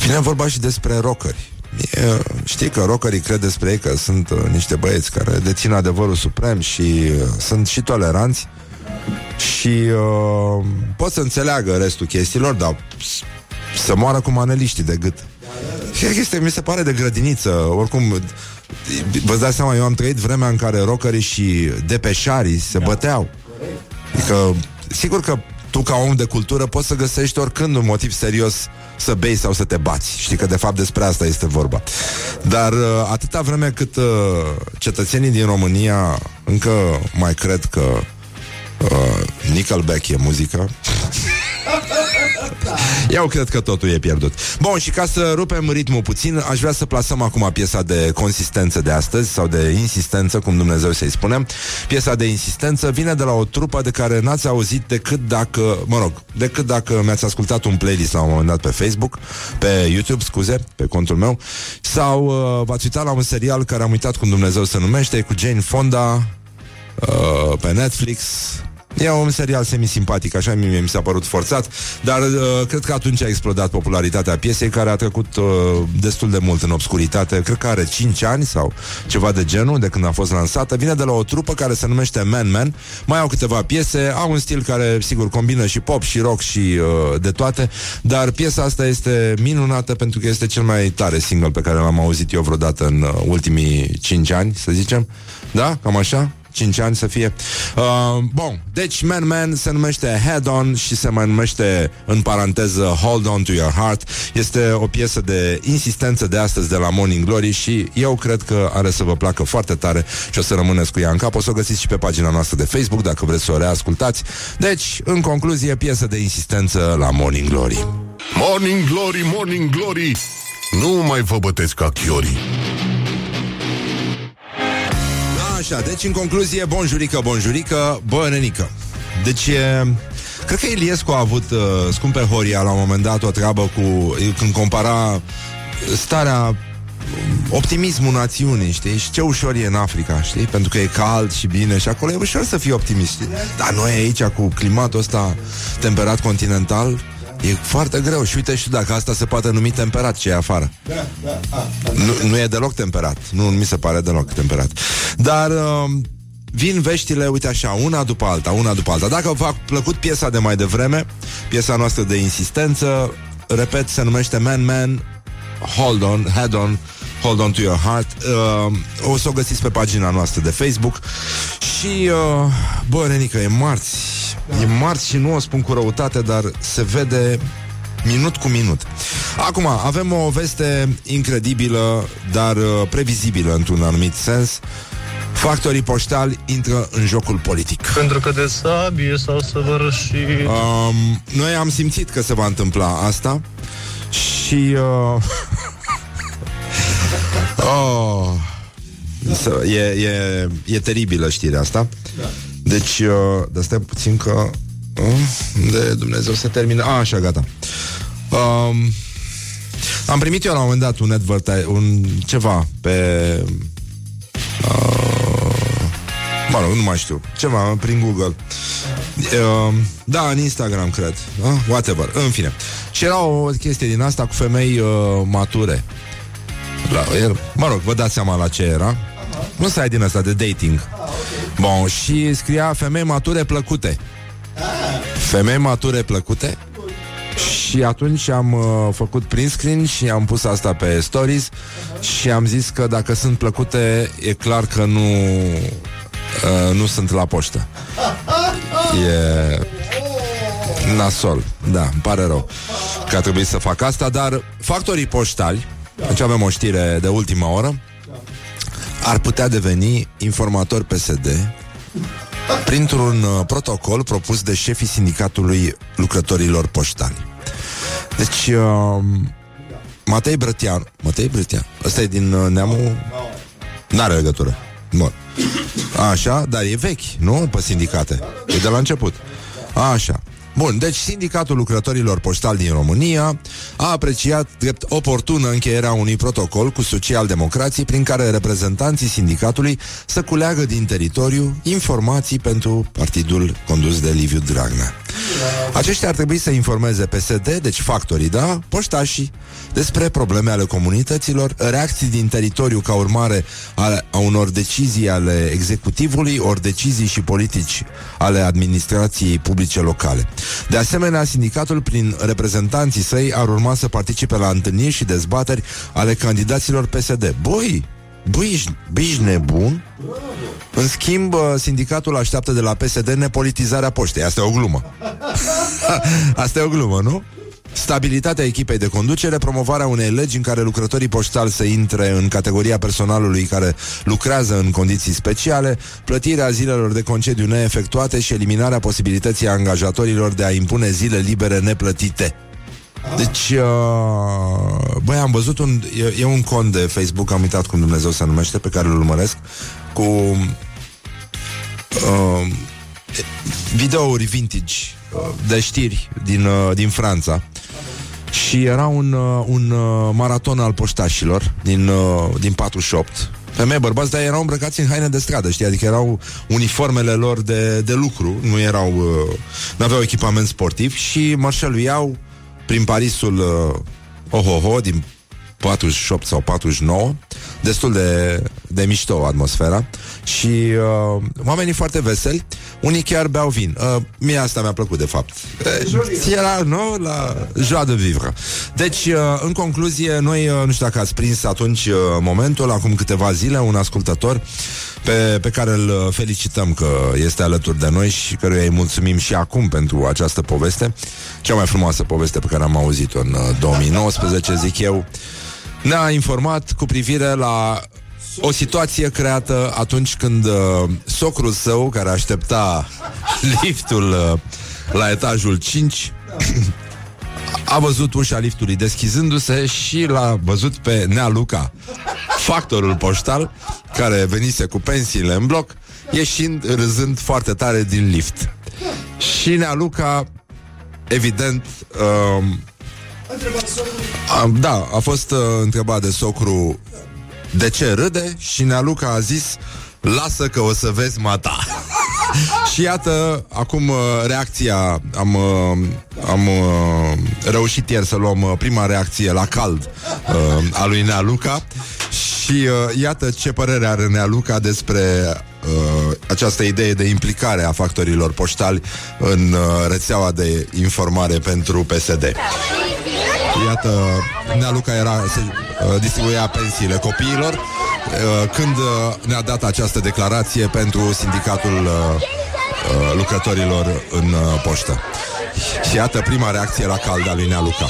vine vorba și despre rockeri. E, știi că rockerii cred despre ei că sunt uh, niște băieți care dețin adevărul suprem și uh, sunt și toleranți și uh, pot să înțeleagă restul chestiilor, dar s- să moară cu maneliștii de gât. Și este, mi se pare de grădiniță, oricum vă dați seama, eu am trăit vremea în care rockerii și depeșarii se băteau. Adică, sigur că tu ca om de cultură poți să găsești oricând un motiv serios să bei sau să te bați. Știi că de fapt despre asta este vorba. Dar uh, atâta vreme cât uh, cetățenii din România încă mai cred că uh, Nickelback e muzică, eu cred că totul e pierdut. Bun, și ca să rupem ritmul puțin, aș vrea să plasăm acum piesa de consistență de astăzi, sau de insistență, cum Dumnezeu să-i spunem. Piesa de insistență vine de la o trupă de care n-ați auzit decât dacă, mă rog, decât dacă mi-ați ascultat un playlist la un moment dat pe Facebook, pe YouTube, scuze, pe contul meu, sau uh, v-ați uitat la un serial care am uitat cum Dumnezeu se numește, cu Jane Fonda, uh, pe Netflix, E un serial semi-simpatic, așa mie mi s-a părut forțat, dar uh, cred că atunci a explodat popularitatea piesei, care a trecut uh, destul de mult în obscuritate. Cred că are 5 ani sau ceva de genul de când a fost lansată. Vine de la o trupă care se numește Man Man. Mai au câteva piese, au un stil care, sigur, combină și pop și rock și uh, de toate, dar piesa asta este minunată pentru că este cel mai tare single pe care l-am auzit eu vreodată în uh, ultimii 5 ani, să zicem. Da? Cam așa? 5 ani să fie. Uh, bun, deci Man Man se numește Head On și se mai numește în paranteză Hold On To Your Heart. Este o piesă de insistență de astăzi de la Morning Glory și eu cred că are să vă placă foarte tare și o să rămâneți cu ea în cap. O să o găsiți și pe pagina noastră de Facebook dacă vreți să o reascultați. Deci, în concluzie, piesă de insistență la Morning Glory. Morning Glory, Morning Glory Nu mai vă bătesc ca chiorii Așa, deci în concluzie, bonjurică, bonjurică, bă, nenică. Deci e... Cred că Iliescu a avut, uh, scumpe Horia, la un moment dat o treabă cu... Când compara starea optimismul națiunii, știi? Și ce ușor e în Africa, știi? Pentru că e cald și bine și acolo e ușor să fii optimist, știi? Dar noi aici, cu climatul ăsta temperat continental, E foarte greu și uite și dacă asta se poate numi temperat ce e afară. Da, da, a, Nu, nu e deloc temperat. Nu mi se pare deloc temperat. Dar uh, vin veștile, uite așa, una după alta, una după alta. Dacă v-a plăcut piesa de mai devreme, piesa noastră de insistență, repet, se numește Man Man, Hold On, Head On, Hold On To Your Heart. Uh, o să o găsiți pe pagina noastră de Facebook. Și, uh, bă, Renica, e marți. E marți și nu o spun cu răutate, dar se vede minut cu minut. Acum, avem o veste incredibilă, dar uh, previzibilă într-un anumit sens. Factorii poștali intră în jocul politic. Pentru că de sabie s-au săvârșit Um, noi am simțit că se va întâmpla asta și uh, oh, să- e, e, e teribilă știrea asta. Deci, uh, dar stai puțin că uh, de Dumnezeu se termină. A, așa, gata. Um, am primit eu la un moment dat un advertise, un ceva pe Mă rog, nu mai știu. Ceva prin Google. Uh, da, în Instagram, cred. Uh, whatever. În fine. Și era o chestie din asta cu femei uh, mature. La, el, mă rog, vă dați seama la ce era. Nu să ai din asta de dating. Bun, și scria femei mature plăcute. Femei mature plăcute. Și atunci am uh, făcut print screen și am pus asta pe stories și am zis că dacă sunt plăcute, e clar că nu uh, nu sunt la poștă. E nasol. Da, îmi pare rău că a trebuit să fac asta, dar factorii poștali, deci avem o știre de ultima oră, ar putea deveni informatori PSD printr-un uh, protocol propus de șefii sindicatului lucrătorilor poștali. Deci, uh, Matei Brătian, Matei Brătian, ăsta e din uh, neamul... N-are legătură. Bun. Așa, dar e vechi, nu? Pe sindicate. E de la început. Așa. Bun, deci Sindicatul Lucrătorilor Poștali din România a apreciat drept oportună încheierea unui protocol cu socialdemocrații prin care reprezentanții sindicatului să culeagă din teritoriu informații pentru partidul condus de Liviu Dragnea. Aceștia ar trebui să informeze PSD, deci factorii, da, poștașii, despre probleme ale comunităților, reacții din teritoriu ca urmare a, a unor decizii ale executivului, ori decizii și politici ale administrației publice locale. De asemenea, sindicatul, prin reprezentanții săi, ar urma să participe la întâlniri și dezbateri ale candidaților PSD. Băi, Băi, ești, băi, ești nebun? În schimb, uh, sindicatul așteaptă de la PSD nepolitizarea poștei. Asta e o glumă. Asta e o glumă, nu? Stabilitatea echipei de conducere, promovarea unei legi în care lucrătorii poștali să intre în categoria personalului care lucrează în condiții speciale, plătirea zilelor de concediu neefectuate și eliminarea posibilității angajatorilor de a impune zile libere neplătite. Deci, uh, băi, am văzut un... E, e un cont de Facebook, am uitat cum Dumnezeu se numește, pe care îl urmăresc, cu uh, videouri vintage uh, de știri din, uh, din Franța. Și era un, uh, un uh, maraton al poștașilor din, uh, din 48 Femei, bărbați, dar erau îmbrăcați în haine de stradă, știi? Adică erau uniformele lor de, de lucru, nu erau, uh, nu aveau echipament sportiv și mărșăluiau prin Parisul uh, Ohoho din 48 sau 49 destul de, de mișto atmosfera și uh, oamenii foarte veseli, unii chiar beau vin. Uh, mie asta mi-a plăcut, de fapt. Uh, era, nu? La joie de vivre. Deci, uh, în concluzie, noi, uh, nu știu dacă ați prins atunci uh, momentul, acum câteva zile, un ascultător pe, pe care îl felicităm că este alături de noi și căruia îi mulțumim și acum pentru această poveste, cea mai frumoasă poveste pe care am auzit-o în uh, 2019, zic eu, ne-a informat cu privire la o situație creată atunci când uh, socrul său, care aștepta liftul uh, la etajul 5, a văzut ușa liftului deschizându-se și l-a văzut pe Nea Luca, factorul poștal, care venise cu pensiile în bloc, ieșind râzând foarte tare din lift. Și Nea Luca, evident, uh, a, da, a fost uh, întrebat de socru de ce râde? Și Nealuca a zis lasă că o să vezi mata. și iată, acum uh, reacția, am, uh, am uh, reușit ieri să luăm uh, prima reacție la cald uh, a lui Nealuca. Și uh, iată ce părere are Nealuca despre uh, această idee de implicare a factorilor poștali în uh, rețeaua de informare pentru PSD. Iată, Nealuca era, se uh, distribuia pensiile copiilor uh, când uh, ne-a dat această declarație pentru sindicatul uh, uh, lucrătorilor în uh, poștă. Și iată prima reacție la calda lui Nealuca.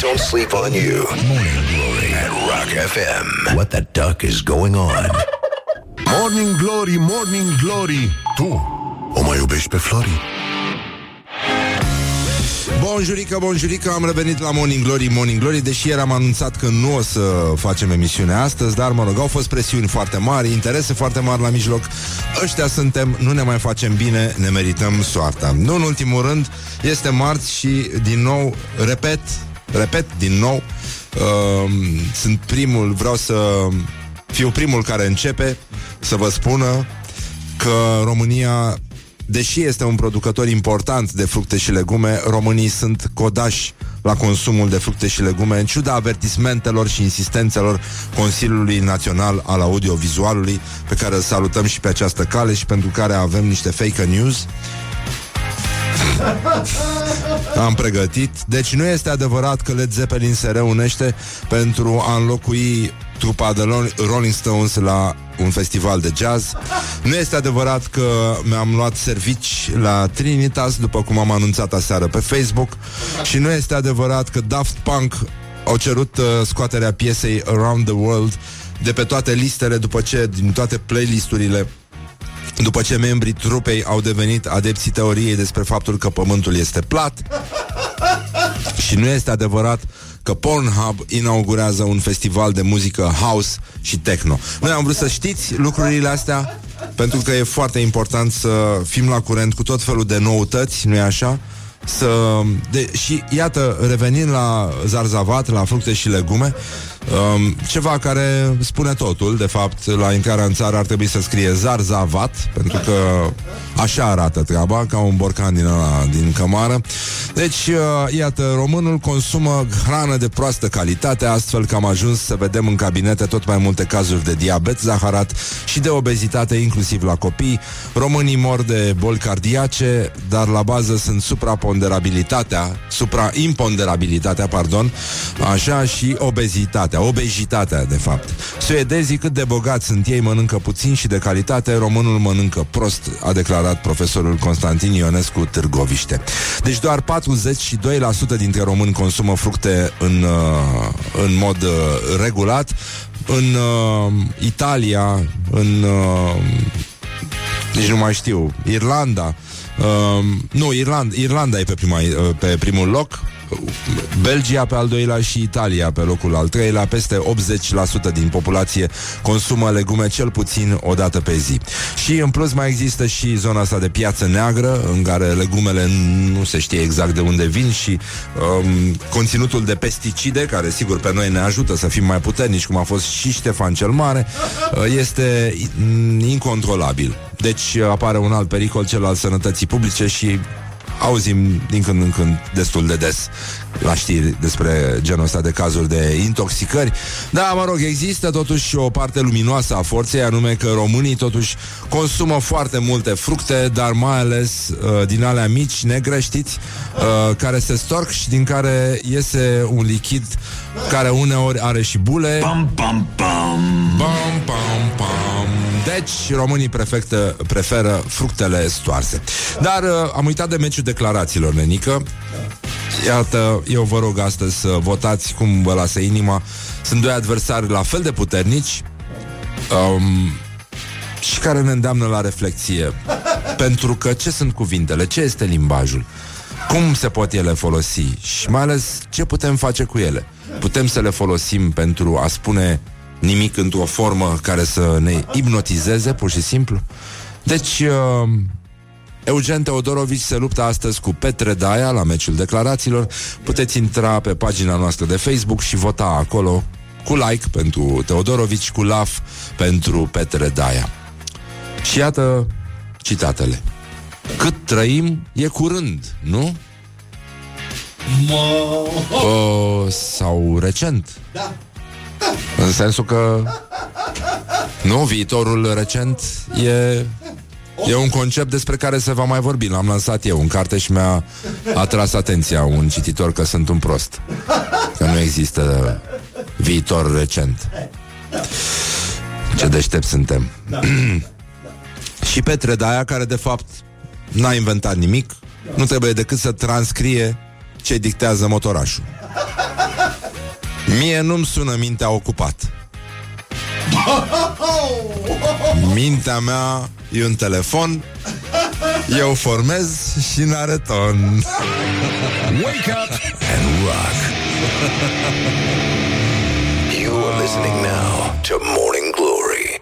Don't sleep on you. Morning Glory at Rock FM. What the duck is going on? Morning Glory, Morning Glory Tu o mai iubești pe Flori? Bonjurică, bonjurică, am revenit la Morning Glory, Morning Glory Deși ieri am anunțat că nu o să facem emisiunea astăzi Dar, mă rog, au fost presiuni foarte mari Interese foarte mari la mijloc Ăștia suntem, nu ne mai facem bine Ne merităm soarta Nu în ultimul rând, este marți și din nou Repet, repet din nou uh, Sunt primul, vreau să Fiu primul care începe Să vă spună Că România Deși este un producător important de fructe și legume, românii sunt codași la consumul de fructe și legume, în ciuda avertismentelor și insistențelor Consiliului Național al Audiovizualului, pe care îl salutăm și pe această cale și pentru care avem niște fake news. Am pregătit. Deci nu este adevărat că Led Zeppelin se reunește pentru a înlocui trupa de Rolling Stones la un festival de jazz. Nu este adevărat că mi-am luat servici la Trinitas, după cum am anunțat aseară pe Facebook. Și nu este adevărat că Daft Punk au cerut uh, scoaterea piesei Around the World de pe toate listele, după ce, din toate playlisturile după ce membrii trupei au devenit adepții teoriei despre faptul că pământul este plat și nu este adevărat că Pornhub inaugurează un festival de muzică house și techno. Noi am vrut să știți lucrurile astea pentru că e foarte important să fim la curent cu tot felul de noutăți, nu-i așa? Să, de, și iată, revenind la zarzavat, la fructe și legume, Um, ceva care spune totul, de fapt, la intrarea în țară ar trebui să scrie Zarzavat, pentru că așa arată treaba, ca un borcan din, ăla, din cămară. Deci, uh, iată, românul consumă hrană de proastă calitate, astfel că am ajuns să vedem în cabinete tot mai multe cazuri de diabet zaharat și de obezitate, inclusiv la copii. Românii mor de boli cardiace, dar la bază sunt supraponderabilitatea, supraimponderabilitatea, pardon, așa și obezitatea, obezitatea, de fapt. Suedezii cât de bogați sunt ei, mănâncă puțin și de calitate, românul mănâncă prost, a declarat profesorul Constantin Ionescu Târgoviște. Deci doar 42% dintre români consumă fructe în, uh, în mod uh, regulat. În uh, Italia, în uh, nici nu mai știu, Irlanda, uh, nu, Irlanda, Irlanda e pe, prima, uh, pe primul loc, Belgia pe al doilea și Italia pe locul al treilea. Peste 80% din populație consumă legume cel puțin o dată pe zi. Și în plus mai există și zona asta de piață neagră, în care legumele nu se știe exact de unde vin și um, conținutul de pesticide, care sigur pe noi ne ajută să fim mai puternici, cum a fost și Ștefan cel Mare, uh, este incontrolabil. Deci apare un alt pericol, cel al sănătății publice și auzim din când în când destul de des la știri despre genul ăsta de cazuri de intoxicări. Da, mă rog, există totuși o parte luminoasă a forței, anume că românii totuși consumă foarte multe fructe, dar mai ales uh, din alea mici, negre, știți, uh, care se storc și din care iese un lichid care uneori are și bule. Pam, pam, pam. Pam, pam, pam. Deci, românii prefectă, preferă fructele stoarse. Dar uh, am uitat de meciul declarațiilor, nenică. Iată, eu vă rog astăzi să votați cum vă lasă inima. Sunt doi adversari la fel de puternici um, și care ne îndeamnă la reflexie. Pentru că ce sunt cuvintele? Ce este limbajul? Cum se pot ele folosi? Și mai ales ce putem face cu ele? Putem să le folosim pentru a spune nimic într-o formă care să ne hipnotizeze, pur și simplu? Deci, uh, Eugen Teodorovici se luptă astăzi cu Petre Daia la meciul declarațiilor. Puteți intra pe pagina noastră de Facebook și vota acolo cu like pentru Teodorovici, cu laf pentru Petre Daia. Și iată citatele. Cât trăim e curând, nu? O, sau recent. Da. În sensul că Nu, viitorul recent e E un concept despre care se va mai vorbi. L-am lansat eu în carte și mi-a atras atenția un cititor că sunt un prost Că nu există viitor recent. Ce deștept suntem. Și Petre Daia, care de fapt n-a inventat nimic Nu trebuie decât să transcrie ce dictează motorașul Mie nu-mi sună mintea ocupat Mintea mea e un telefon Eu formez și în areton Wake up and rock. You are listening now to Morning Glory.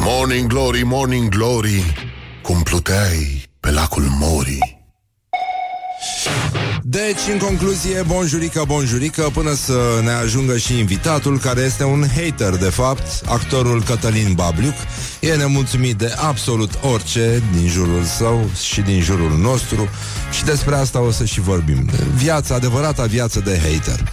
Morning Glory, Morning Glory Cum pluteai pe lacul Mori Deci, în concluzie, bonjurică, bonjurică Până să ne ajungă și invitatul Care este un hater, de fapt Actorul Cătălin Babliuc. E nemulțumit de absolut orice Din jurul său și din jurul nostru Și despre asta o să și vorbim. Viața, adevărata viață de hater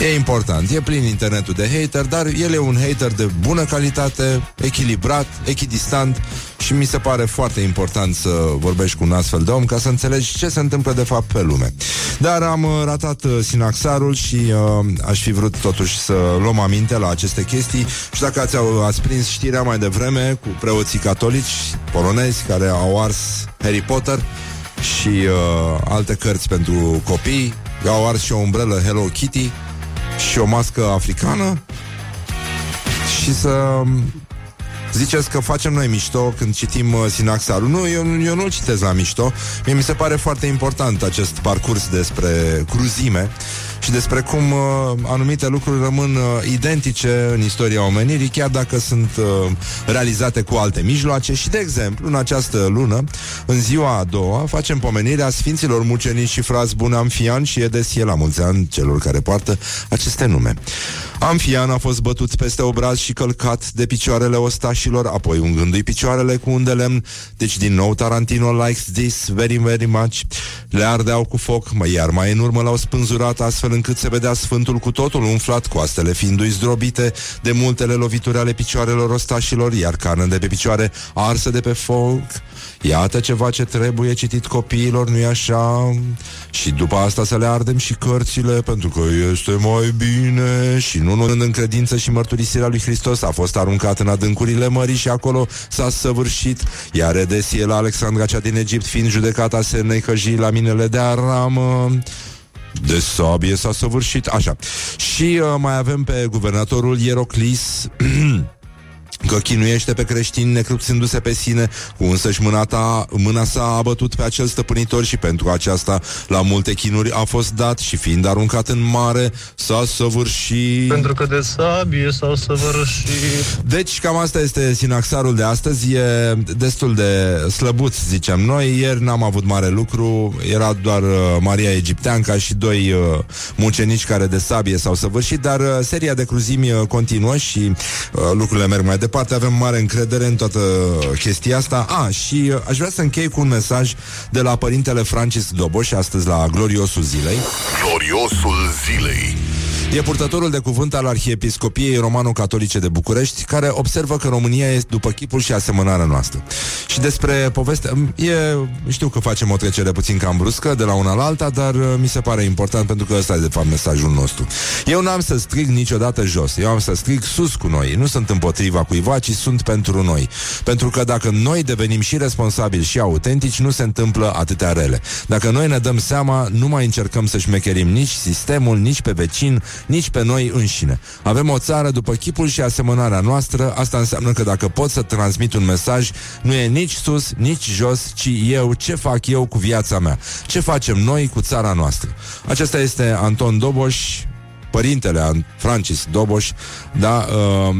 E important, e plin internetul de hater, dar el e un hater de bună calitate, echilibrat, echidistant și mi se pare foarte important să vorbești cu un astfel de om ca să înțelegi ce se întâmplă de fapt pe lume. Dar am uh, ratat uh, sinaxarul și uh, aș fi vrut totuși să luăm aminte la aceste chestii și dacă ați, ați prins știrea mai devreme cu preoții catolici polonezi care au ars Harry Potter și uh, alte cărți pentru copii, au ars și o umbrelă Hello Kitty și o mască africană și să ziceți că facem noi mișto când citim uh, Sinaxarul. Nu, eu, eu nu-l citesc la mișto. Mie mi se pare foarte important acest parcurs despre cruzime și despre cum uh, anumite lucruri rămân uh, identice în istoria omenirii, chiar dacă sunt uh, realizate cu alte mijloace și, de exemplu, în această lună, în ziua a doua, facem pomenirea Sfinților Mucenici și frați buni Amfian și Edesie la mulți ani celor care poartă aceste nume. Amfian a fost bătut peste obraz și călcat de picioarele ostașilor, apoi ungându-i picioarele cu un de lemn, deci din nou Tarantino likes this very, very much. Le ardeau cu foc, mă, iar mai în urmă l-au spânzurat astfel încât se vedea sfântul cu totul umflat, coastele fiindu-i zdrobite de multele lovituri ale picioarelor ostașilor, iar carne de pe picioare arsă de pe foc. Iată ceva ce trebuie citit copiilor, nu-i așa? Și după asta să le ardem și cărțile, pentru că este mai bine. Și nu în în credință și mărturisirea lui Hristos a fost aruncat în adâncurile mării și acolo s-a săvârșit. Iar Edesie la Alexandra cea din Egipt, fiind judecata se necăji la minele de aramă. De sabie s-a săvârșit Așa. Și uh, mai avem pe guvernatorul Ieroclis că chinuiește pe creștini necrupțându-se pe sine, cu însăși mâna, ta, mâna sa a bătut pe acel stăpânitor și pentru aceasta la multe chinuri a fost dat și fiind aruncat în mare s-a săvârșit. Pentru că de sabie s-au săvârșit. Deci cam asta este sinaxarul de astăzi, e destul de slăbuț, zicem noi. Ieri n-am avut mare lucru, era doar uh, Maria Egipteanca și doi uh, mucenici care de sabie s-au săvârșit, dar uh, seria de cruzimi uh, continuă și uh, lucrurile merg mai departe, avem mare încredere în toată chestia asta. A, și uh, aș vrea să închei cu un mesaj de la părintele Francis Doboș, astăzi la Gloriosul Zilei. Gloriosul zilei. E purtătorul de cuvânt al Arhiepiscopiei Romano-Catolice de București, care observă că România este după chipul și asemănarea noastră. Și despre poveste... E, știu că facem o trecere puțin cam bruscă de la una la alta, dar uh, mi se pare important pentru că ăsta e de fapt mesajul nostru. Eu n-am să strig niciodată jos, eu am să strig sus cu noi. Nu sunt împotriva cuiva, ci sunt pentru noi. Pentru că dacă noi devenim și responsabili și autentici, nu se întâmplă atâtea rele. Dacă noi ne dăm seama, nu mai încercăm să șmecherim nici sistemul, nici pe vecin, nici pe noi înșine. Avem o țară după chipul și asemănarea noastră, asta înseamnă că dacă pot să transmit un mesaj, nu e nici sus, nici jos, ci eu, ce fac eu cu viața mea, ce facem noi cu țara noastră. Acesta este Anton Doboș, părintele Francis Doboș, da, uh,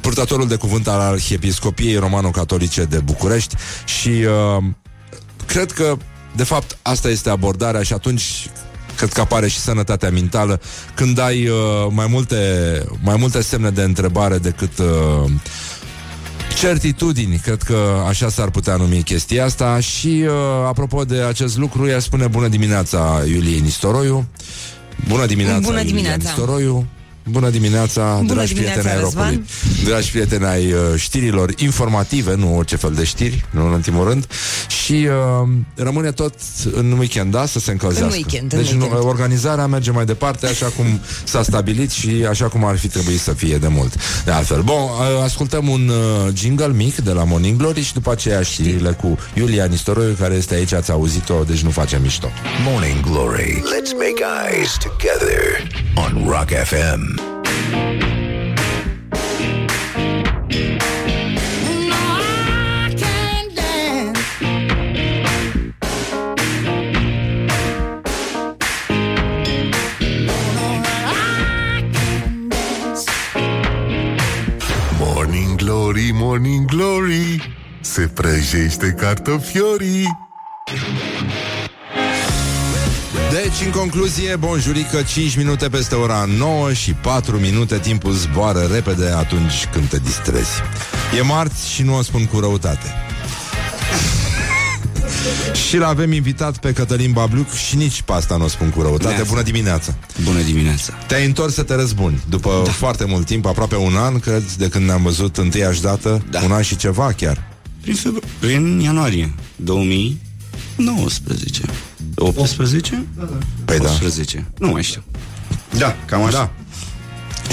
purtătorul de cuvânt al Arhiepiscopiei Romano-Catolice de București și uh, cred că, de fapt, asta este abordarea și atunci cred că apare și sănătatea mentală. Când ai uh, mai, multe, mai multe semne de întrebare decât uh, certitudini, cred că așa s-ar putea numi chestia asta. Și uh, apropo de acest lucru, ea spune bună dimineața Iulie Nistoroiu. Bună dimineața, Bună Iulia dimineața. Nistoroiu Bună dimineața, Bună dragi dimineața, prieteni ai Răzvan. rocului Dragi prieteni ai uh, știrilor informative Nu orice fel de știri, nu în ultimul rând Și uh, rămâne tot în weekend, da? Să se încălzească În weekend, în Deci weekend. Nu, organizarea merge mai departe Așa cum s-a stabilit și așa cum ar fi trebuit să fie de mult De altfel, bun, uh, ascultăm un uh, jingle mic de la Morning Glory Și după aceea știrile cu Iulia Nistoroiu Care este aici, ați auzit-o, deci nu facem mișto Morning Glory. Let's make eyes together on Rock FM. Morning Glory, Morning Glory Se prăjește cartofiorii Deci, în concluzie, bonjurică, 5 minute peste ora 9 și 4 minute Timpul zboară repede atunci când te distrezi E marți și nu o spun cu răutate Și l-avem invitat pe Cătălin Babluc Și nici pe asta nu o spun cu răutate Neața. Bună dimineața Bună dimineața! Te-ai întors să te răzbuni După da. foarte mult timp, aproape un an Cred, de când ne-am văzut întâiași dată Da. Un an și ceva chiar Prin, febru- prin ianuarie 2019 18? Păi da 18 Nu mai știu Da, cam așa Da.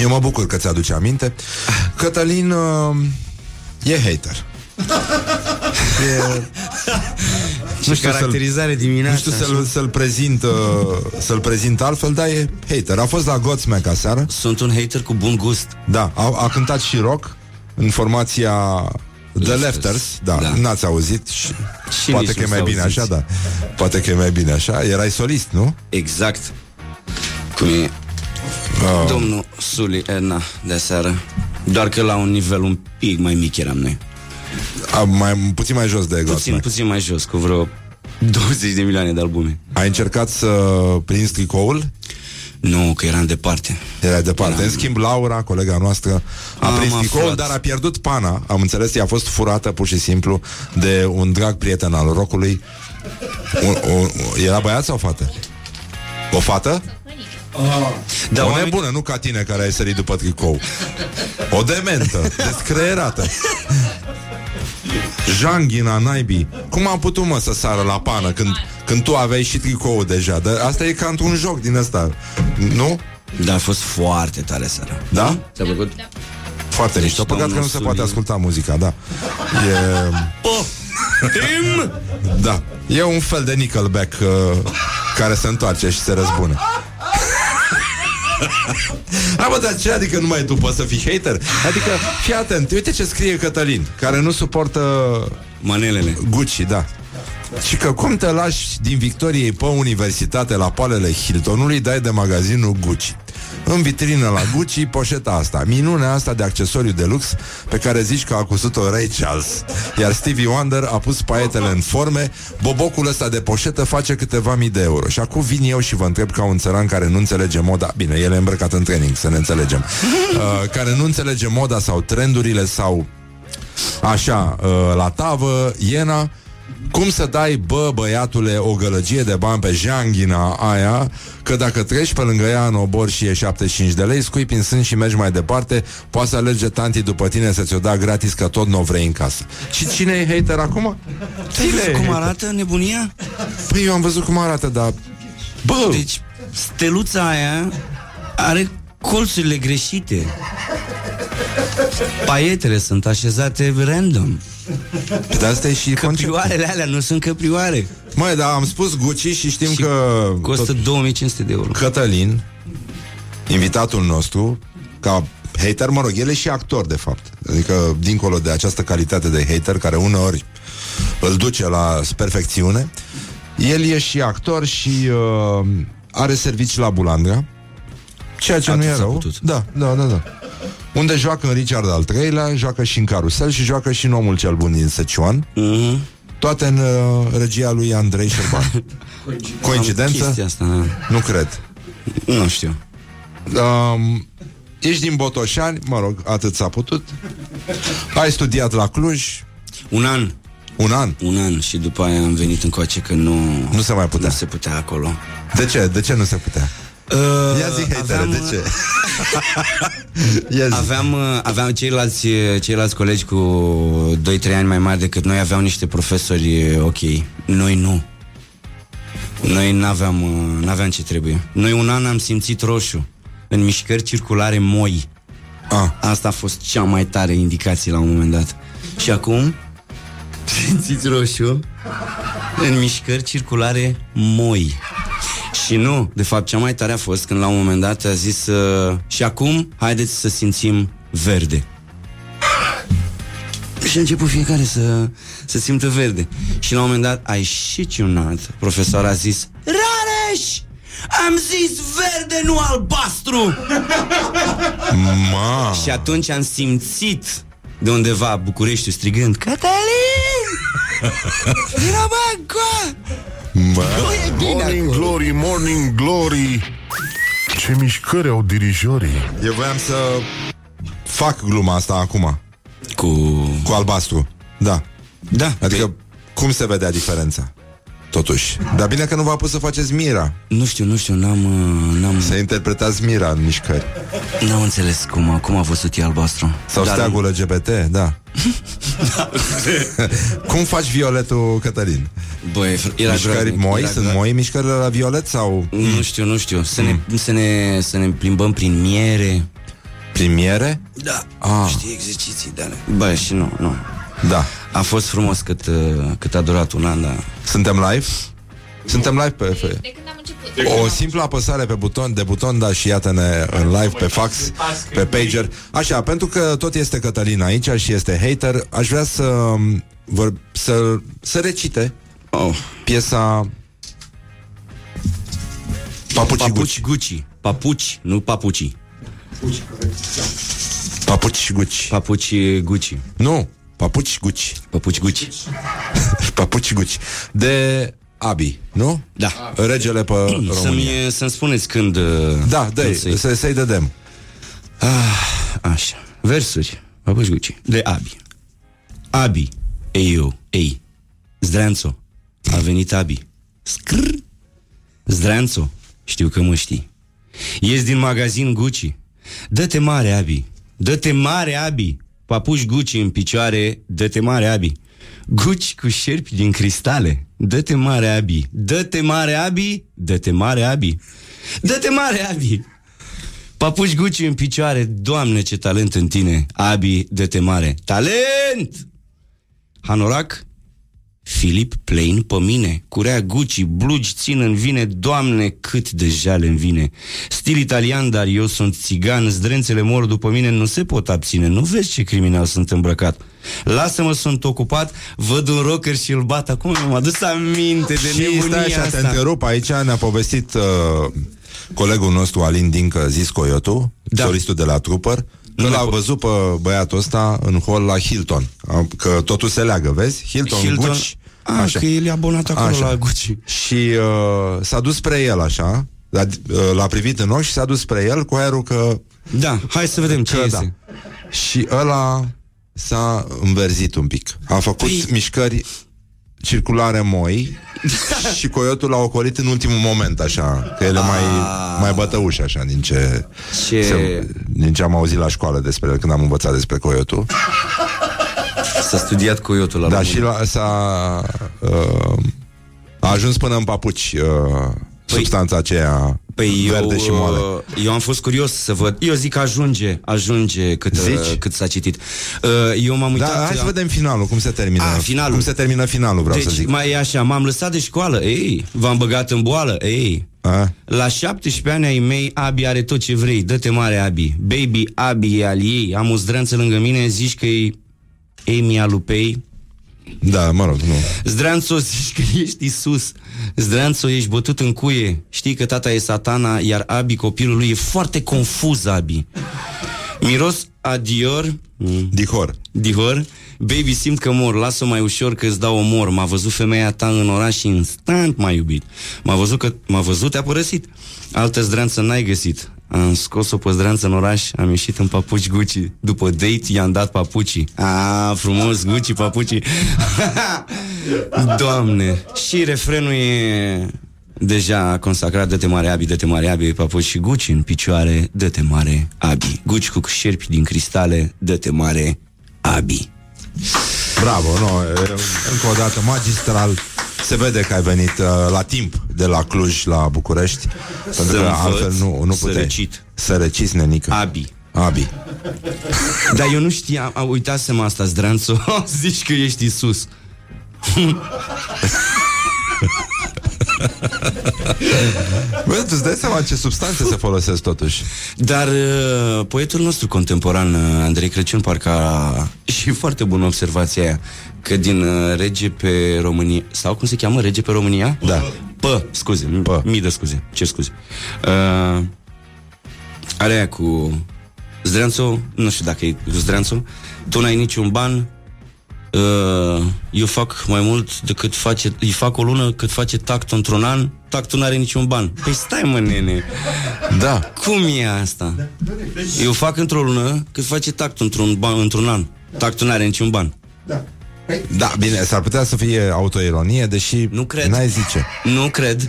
Eu mă bucur că ți-aduce aminte. Cătălin uh, e hater. e, Ce caracterizare dimineața nu știu să-l, să-l prezint uh, Să-l prezint altfel, dar e hater A fost la Godsmack aseară Sunt un hater cu bun gust Da, a, a cântat și rock În formația The Lefters. Lefters Da, Da. n-ați auzit și, Și Poate nici că e nu mai s-a bine auzit. așa, da Poate că e mai bine așa Erai solist, nu? Exact Cum e domnul Suli Edna de seară. Doar că la un nivel un pic mai mic eram noi. A, mai, puțin mai jos de Puțin, Godsmack. puțin mai jos, cu vreo 20 de milioane de albume. Ai încercat să prinzi tricoul? Nu, că eram departe. Era departe. Eram- În schimb, Laura, colega noastră, a Am prins tricoul, aflat. dar a pierdut pana. Am înțeles, i-a fost furată pur și simplu de un drag prieten al rocului. Un, o, era băiat sau fată? O fată? Da, o oamenii- nebună, nu ca tine care ai sărit după tricou. O dementă, descreierată. Janghina, naibii Cum am putut, mă, să sară la pană Când, când tu aveai și tricoul deja Dar asta e ca într-un joc din ăsta Nu? Da, a fost foarte tare seara. Da? Ți-a plăcut? Foarte Deci, mișto, păcat că nu domnul se Suli- poate asculta muzica, da E, Tim! da, e un fel de Nickelback uh, Care se întoarce și se răzbune A, bă, dar ce adică numai tu poți să fii hater? Adică, fii atent, uite ce scrie Cătălin Care nu suportă Manelele. Gucci, da și că cum te lași din victoriei pe universitate la poalele Hiltonului, dai de magazinul Gucci. În vitrină la Gucci, poșeta asta, minunea asta de accesoriu de lux pe care zici că a cusut-o Ray Charles. Iar Stevie Wonder a pus paietele în forme, bobocul ăsta de poșetă face câteva mii de euro. Și acum vin eu și vă întreb ca un țăran care nu înțelege moda, bine, el e îmbrăcat în training, să ne înțelegem, uh, care nu înțelege moda sau trendurile sau Așa, uh, la tavă, Iena cum să dai, bă, băiatule, o gălăgie de bani pe janghina aia, că dacă treci pe lângă ea în obor și e 75 de lei, scuipi în sân și mergi mai departe, poate să alerge tanti după tine să ți-o da gratis, că tot nu o vrei în casă. Și cine e hater acum? Ai văzut Cine e cum hater? arată nebunia? Păi eu am văzut cum arată, dar... Bă, Deci, steluța aia are colțurile greșite. Paietele sunt așezate random. de asta e și conceptul. Căprioarele alea nu sunt căprioare. Măi, dar am spus Gucci și știm Și că... Costă 2500 de euro. Cătălin, invitatul nostru, ca hater, mă rog, el e și actor, de fapt. Adică, dincolo de această calitate de hater, care uneori îl duce la perfecțiune, el e și actor și uh, are servicii la Bulandra, ceea ce Atât nu e s-a rău. putut. Da, da, da, da. Unde joacă în Richard al treilea, joacă și în Carusel și joacă și în Omul cel bun din Săcioan, Mm-hmm. toate în uh, regia lui Andrei Șerban. Coincidență? Chestia asta, da. Nu cred. Nu știu. Um, ești din Botoșani, mă rog, atât s-a putut. Ai studiat la Cluj Un an. un an. Un an și după aia am venit încoace că nu... Nu se mai putea. Nu se putea acolo. De ce? De ce nu se putea? Uh, Ia zi, hatere, aveam, de ce? Ia zi. Aveam, uh, aveam ceilalți, uh, ceilalți colegi cu 2-3 ani mai mari decât noi Aveau niște profesori uh, ok. Noi nu. Noi n-aveam, uh, n-aveam ce trebuie. Noi un an am simțit roșu. În mișcări circulare moi. Ah, Asta a fost cea mai tare indicație la un moment dat. Și acum Simțiți roșu? În mișcări circulare moi Și nu, de fapt cea mai tare a fost Când la un moment dat a zis uh, Și acum haideți să simțim verde și a început fiecare să, să simtă verde Și la un moment dat a ieșit ciunat Profesorul a zis Rareș! Am zis verde, nu albastru! ma. Și atunci am simțit de undeva București strigând Cătălin! Vino bă, încoa! ma. Nu e bine Morning acolo. Glory, Morning Glory Ce mișcări au dirijorii Eu voiam să fac gluma asta acum Cu... cu albastru. Da. Da, Adică cum se vedea diferența? Totuși. Dar bine că nu v-a pus să faceți Mira. nu știu, nu știu, n-am, uh, n-am, Să interpretați Mira în mișcări. n-am înțeles cum, cum a văzut ea albastru Sau Dar- steagul LGBT, da. cum faci violetul, Cătălin? Băi, fr- era Mișcări groaznic, moi? era Sunt groaznic. moi mișcările la violet sau Nu știu, nu știu Să, Mm. ne, să, ne, să ne plimbăm prin miere primiere? Da Ah. Știi exerciții de alea Băi, și nu, nu Da. A fost frumos cât, uh, cât a durat un an, dar Suntem live? Suntem live pe... pe... De când am început. O simplă apăsare pe buton, de buton, da, și iată-ne în live pe fax, pe pager. Așa, pentru că tot este Cătălin aici și este hater, aș vrea să, vor, să, să recite oh. piesa Papuci Papuci Gucci. Gucci Papuci, nu papucii. Papuci și Gucci. Papuci Gucci. Nu, papuci și Gucci. Papuci Gucci. Papuci și Gucci. De Abi, nu? Da. Regele pe România. Să-mi, să-mi spuneți când... uh, Da, dă când să-i- să, să-i dădem. Ah, așa. Versuri. Papuci Gucci. De Abi. Abi. Ei eu. Ei. Zdreanțo. A venit Abi. Scr. Zdreanțo. Știu că mă știi. Ies din magazin Gucci. Dă-te mare, Abi. Dă-te mare, Abi. Papuși Gucci în picioare. Dă-te mare, Abi. Gucci cu șerpi din cristale. Dă-te mare, Abi. Dă-te mare, Abi. Dă-te mare, Abi. Dă-te mare, Abi. Papuși Gucci în picioare, Doamne, ce talent în tine, Abi, de te mare. Talent! Hanorac, Filip Plain pe mine, curea Gucci, blugi țin în vine, Doamne, cât de jale îmi vine. Stil italian, dar eu sunt țigan, zdrențele mor după mine, nu se pot abține, nu vezi ce criminal sunt îmbrăcat. Lasă-mă, sunt ocupat, văd un rocker și îl bat, acum mi-am adus aminte de Și stai nebunia așa, te asta. întrerup, aici ne-a povestit uh, colegul nostru Alin Dincă, zis Coyotu, Da. solistul de la Trooper, că Nu l-a mai po- văzut pe băiatul ăsta în hol la Hilton. A- Că totul se leagă, vezi? Hilton, Hilton, Gucci. a, că el e abonat acolo la Gucci. Și uh, s-a dus spre el așa, l-a, uh, l-a privit în ochi și s-a dus spre el cu aerul că... Da, hai să vedem ce că este. da. Și ăla s-a înverzit un pic. A făcut Păi- mișcări circulare moi și coiotul l-a ocolit în ultimul moment, așa, că el e mai, mai bătăuș, așa, din ce, Ce- se, din ce am auzit la școală despre el, când am învățat despre coiotul. S-a studiat coyotul la Da, România. și la, s-a... Uh, a ajuns până în papuci uh, substanța aceea Păi verde eu, și moale. uh, eu am fost curios să văd. Eu zic că ajunge, ajunge cât, uh, Zici? cât s-a citit. Uh, Eu m-am uitat... Da, hai să vedem finalul, cum se termină. A, finalul. Cum se termină finalul, vreau să Deci zic. mai e așa, m-am lăsat de școală, ei, v-am băgat în boală, ei. A? La 17 ani ai mei, Abi are tot ce vrei, dă-te mare Abi. Baby, Abi e al ei, am o zdreanță lângă mine, zici că e Amy Alupei, Da, mă rog, nu. Zdreanțo, zici că ești Isus Zdreanțo, ești bătut în cuie. Știi că tata e satana Iar Abi, copilul lui, e foarte confuz Abi. Miros adior mm, Dihor. Dihor Baby, simt că mor, lasă mai ușor că îți dau omor. M-a văzut femeia ta în oraș și instant m-a iubit. M-a văzut că m-a văzut, te-a părăsit. Altă zdreanță n-ai găsit am scos-o pe zdreanță în oraș Am ieșit în papuci Gucci. După date i-am dat papucii. A, frumos Gucci papucii. Doamne Și refrenul e Deja consacrat. Dă-te mare Abi, dă-te mare Abi. Papuci și Gucci în picioare. Dă-te mare Abi. Gucci cu șerpi din cristale. Dă-te mare Abi. Bravo, nu, e, încă o dată, magistral. Se vede că ai venit uh, la timp de la Cluj la București, pentru că învăț altfel nu, nu să puteai. recit. Să reciți, nenică. Abi Abi. Dar eu nu știam, a, uitasem asta, Zdranțo Zici că ești Isus Bă, tu îți dai seama ce substanțe se folosesc totuși. Dar uh, poetul nostru contemporan, uh, Andrei Crăciun, parcă a... Și foarte bună observația aia Că din uh, rege pe România Sau cum se cheamă? Rege pe România? Da. Pă, scuze, Pă. Pă. mii de scuze, cer scuze uh, Are aia cu Zdreanțo, nu știu dacă e cu Zdreanțo Tu n-ai niciun ban uh, Eu fac mai mult decât face Îi fac o lună cât face tactul într-un an Tactul n-are niciun ban Păi stai mă nene Da. cum e asta? Eu fac într-o lună cât face tactul într-un, ban, într-un an. Tactul n-are niciun ban. Da, bine, s-ar putea să fie autoironie, deși Nu cred. n-ai zice. Nu cred.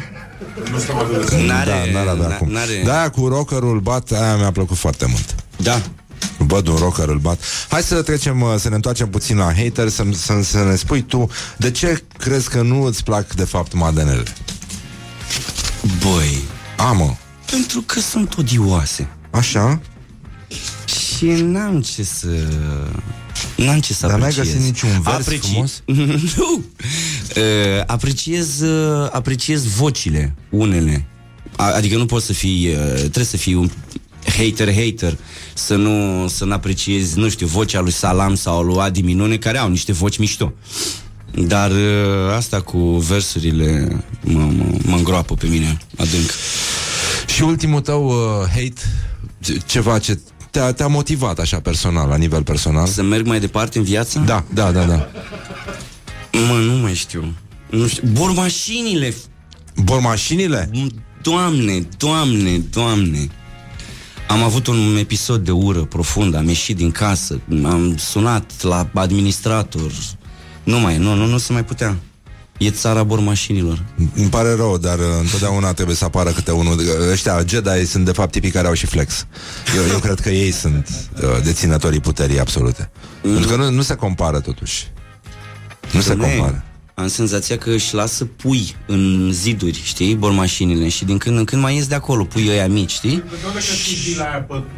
N-are, da, n-ar avea n- cum. n-are. Da, cu rockerul bat, aia mi-a plăcut foarte mult. da. Văd un rocker, îl bat. Hai să trecem, uh, să ne întoarcem puțin la hater, să, să, să ne spui tu de ce crezi că nu îți plac de fapt madenele? Băi, Amă, pentru că sunt odioase. așa? Și n-am ce să... N-am ce să Dar n-ai apreciez. găsit niciun vers frumos? nu. Uh, apreciez, uh, apreciez vocile, unele. A, adică nu poți să fii... Uh, trebuie să fii un hater-hater să nu, să nu apreciezi, nu știu, vocea lui Salam sau lui Adi Minune, care au niște voci mișto. Dar uh, asta cu versurile mă, mă, mă îngroapă pe mine adânc. Și ultimul tău uh, hate, ce- ceva ce te-a, te-a motivat așa personal, la nivel personal? Să merg mai departe în viață? Da, da, da, da. Mă, nu mai știu. Nu știu. Bormașinile. Bormașinile? Doamne, doamne, doamne. Am avut un episod de ură profund, am ieșit din casă, am sunat la administrator. Nu mai, nu, nu, nu se mai putea. E țara bormașinilor. Îmi pare rău, dar uh, întotdeauna trebuie să apară câte unul. Ăștia, Jedi, sunt de fapt tipii care au și flex. Eu, eu cred că ei sunt uh, deținătorii puterii absolute. Mm. Pentru că nu, nu se compară totuși. Nu se Doamne, compară. Am senzația că își lasă pui în ziduri, știi, bormașinile și din când în când mai ies de acolo, pui ăia mici, știi?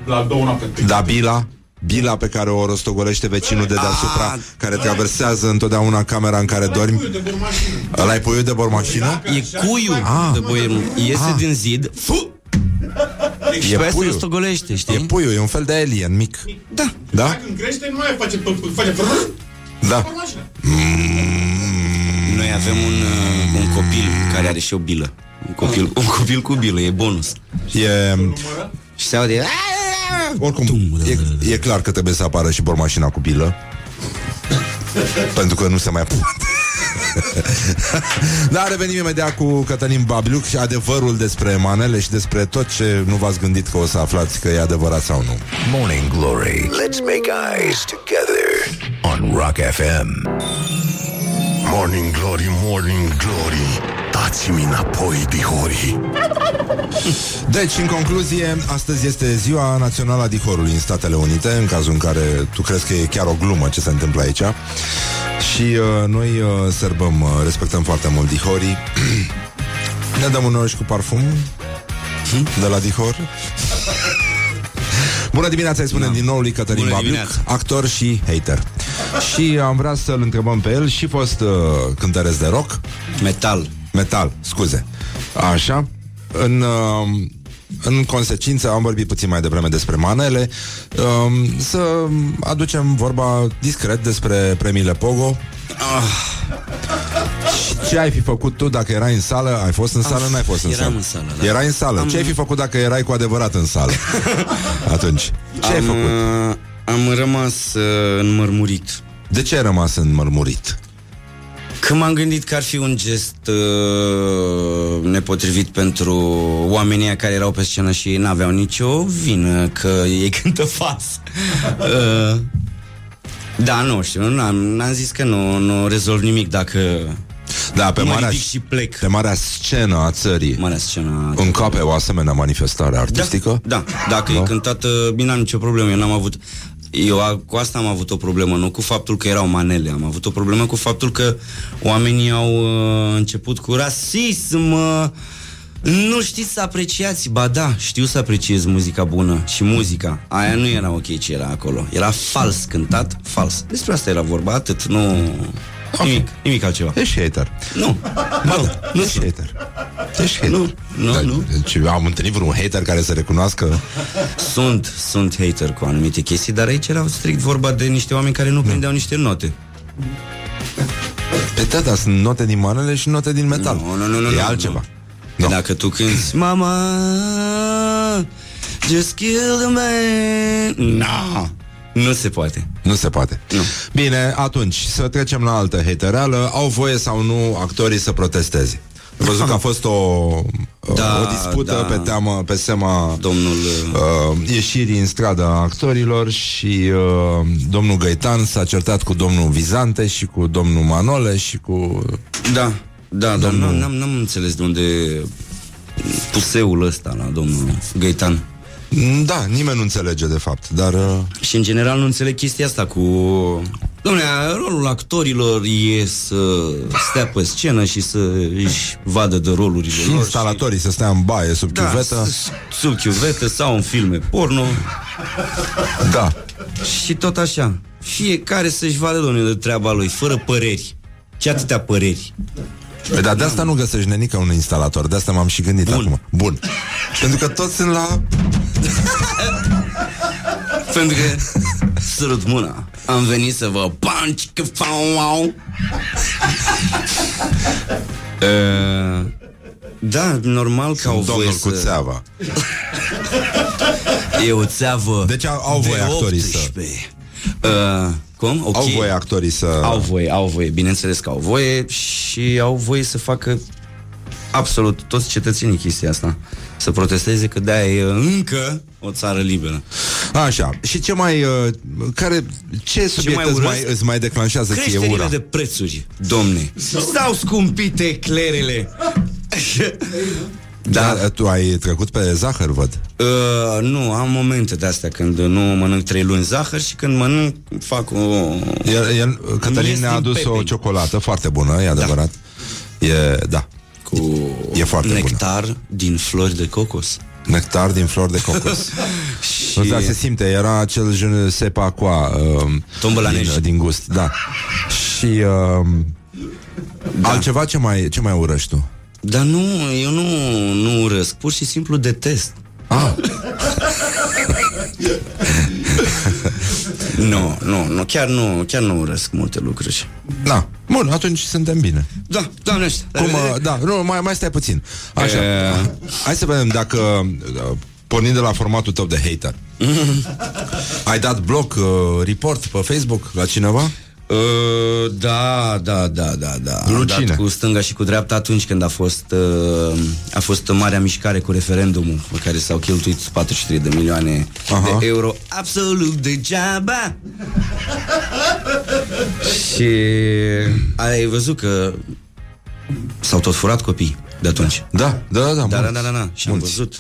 La două noapte. Da, bila, bila pe care o rostogolește vecinul de deasupra, Ah, care traversează întotdeauna camera în care dormi. de bormașină. Ăla e puiul de bormașină? E cuiul Ah. de boier. Iese Ah. din zid fu, și pe aia se puiul. rostogolește, E știi? puiul, e un fel de alien mic. Da. Da? Când crește, nu mai face... p- p- face frrr, Da. bormașină. Noi avem un, uh, un copil care are și o bilă. Un copil, un copil cu bilă, e bonus. E, Și se aude... oricum, e, e clar că trebuie să apară și bormașina cu bilă. Pentru că nu se mai poate. da, revenim imediat cu Cătălin Babliuc și adevărul despre manele și despre tot ce nu v-ați gândit că o să aflați că e adevărat sau nu. Morning Glory. Let's make eyes together on Rock FM. Morning Glory, Morning Glory Dați-mi înapoi, dihorii Deci, în concluzie, astăzi este ziua națională a dihorului în Statele Unite, în cazul în care tu crezi că e chiar o glumă ce se întâmplă aici. Și uh, noi uh, sărbăm, uh, respectăm foarte mult dihorii. ne dăm uneori și cu parfum de la dihor. Bună dimineața, îi spunem din nou lui Cătălin Bună Babiuc, dimineața. actor și hater. Și am vrea să-l întrebăm pe el și fost uh, cântăreț de rock, Metal. Metal, scuze. Așa. În, uh, în consecință, am vorbit puțin mai devreme despre manele, uh, să aducem vorba discret despre premiile Pogo. Și Ce ai fi făcut tu dacă erai în sală? Ai fost în sală? Am- N-ai fost în eram sală? în sală, da. Erai în sală. Am- Ce ai fi făcut dacă erai cu adevărat în sală? Atunci. Ce ai am, făcut? uh, am rămas uh, înmărmurit. De ce ai rămas înmărmurit? Că m-am gândit că ar fi un gest uh, nepotrivit pentru oamenii ăia care erau pe scenă și ei n-aveau nicio vină că ei cântă fals. uh, da, nu știu, n-am, n-am zis că nu, nu rezolv nimic dacă Da, pe mă marea, ridic și plec. pe marea scenă a țării Marea scenă. încape o asemenea manifestare artistică? Da, da dacă Da? e cântată, bine, am nicio problemă, eu n-am avut... Eu a, cu asta am avut o problemă, nu cu faptul că erau manele, am avut o problemă cu faptul că oamenii au uh, început cu rasism, uh, nu știți să apreciați, ba da, știu să apreciez muzica bună și muzica. Aia nu era ok ce era acolo. Era fals cântat, fals. Despre asta era vorba, atât, nu... Nimic, nimic altceva. Ești hater. Nu, nu, nu Ești sunt. hater. Ești hater. Nu, nu, Dar, nu. Deci am întâlnit vreun hater care să recunoască Sunt, sunt hater cu anumite chestii, dar aici era strict vorba de niște oameni care nu prindeau niște note. Pe da, dar sunt note din manele și note din metal Nu, nu, nu, nu, E nu, altceva Că Nu. Dacă tu cânti Mama Just kill the man. No Nu se poate. Nu se poate. Nu. Bine, atunci, să trecem la altă hatereală Au voie sau nu actorii să protesteze? Am văzut că a fost o, Da, o dispută da. pe teamă, pe seama Domnul uh, ieșirii în stradă a actorilor și uh, domnul Găitan s-a certat cu domnul Vizante și cu domnul Manole și cu... Da, da, dar Domnul- n-am, n-am, n-am înțeles de unde puseul ăsta la domnul Gaitan. Da, nimeni nu înțelege de fapt, dar... Uh, Și în general nu înțeleg chestia asta cu... Dom'le, rolul actorilor e să stea pe scenă și să își vadă de rolurile și lor. instalatorii să stea în baie sub Da, chiuvetă. s- sub chiuvetă sau în filme porno Da. și tot așa. Fiecare să-și vadă, domnule, de treaba lui, fără păreri. Ce atâtea păreri. Păi, dar de asta nu găsești nenică un instalator, de asta m-am și gândit Bun. acum. Bun. Pentru că toți sunt la... Pentru că Sărut mâna Am venit să vă punch că fau Uh, Da, normal că au voie Domnul să... cu țeava. E o țeavă Deci au- au de voie actorii să- 18. Uh, cum? Ok. Au voie actorii să... Au voie, au voie, bineînțeles că au voie și au voie să facă absolut toți cetățenii chestia asta. Să protesteze că de-aia e încă o țară liberă. Așa. Și ce mai... Uh, care... Ce subiect mai îți, urăsc? mai, îți mai declanșează ție Creșterile ura? de prețuri, domne. S-au scumpit eclerele. Da, tu ai trecut pe zahăr, văd. Uh, nu, am momente de astea când nu mănânc trei luni zahăr și când mănânc fac o... El, el, Cătălin ies ne-a din adus o pepeni. ciocolată foarte bună, e adevărat. E, da, cu E foarte bună. nectar din flori de cocos. nectar din flori de cocos. Și Nu, dar se simte, era acel je ne sais pas quoi uh, Tombă la din, nești. din gust, da. Și uh, da. altceva ce mai, ce mai urăști tu? Dar nu, eu nu, nu urăsc, pur și simplu detest. Ah, Nu, nu, nu, chiar nu, chiar nu urăsc multe lucruri. da. Bun, atunci suntem bine. Da, doamne ăștia. Cum, uh, da, nu, mai, mai stai puțin. Așa. E- Hai să vedem dacă uh, pornind de la formatul tău de hater. ai dat bloc uh, report pe Facebook la cineva? Uh, da, da, da, da, da. Am Lucine. dat cu stânga și cu dreapta atunci când a fost uh, a fost marea mișcare cu referendumul pe care s-au cheltuit 43 de milioane Aha. de euro absolut degeaba. și ai văzut că s-au tot furat copii de atunci. Da, da, da. Da, da, mulți. da, da, da. Și am Mulți. văzut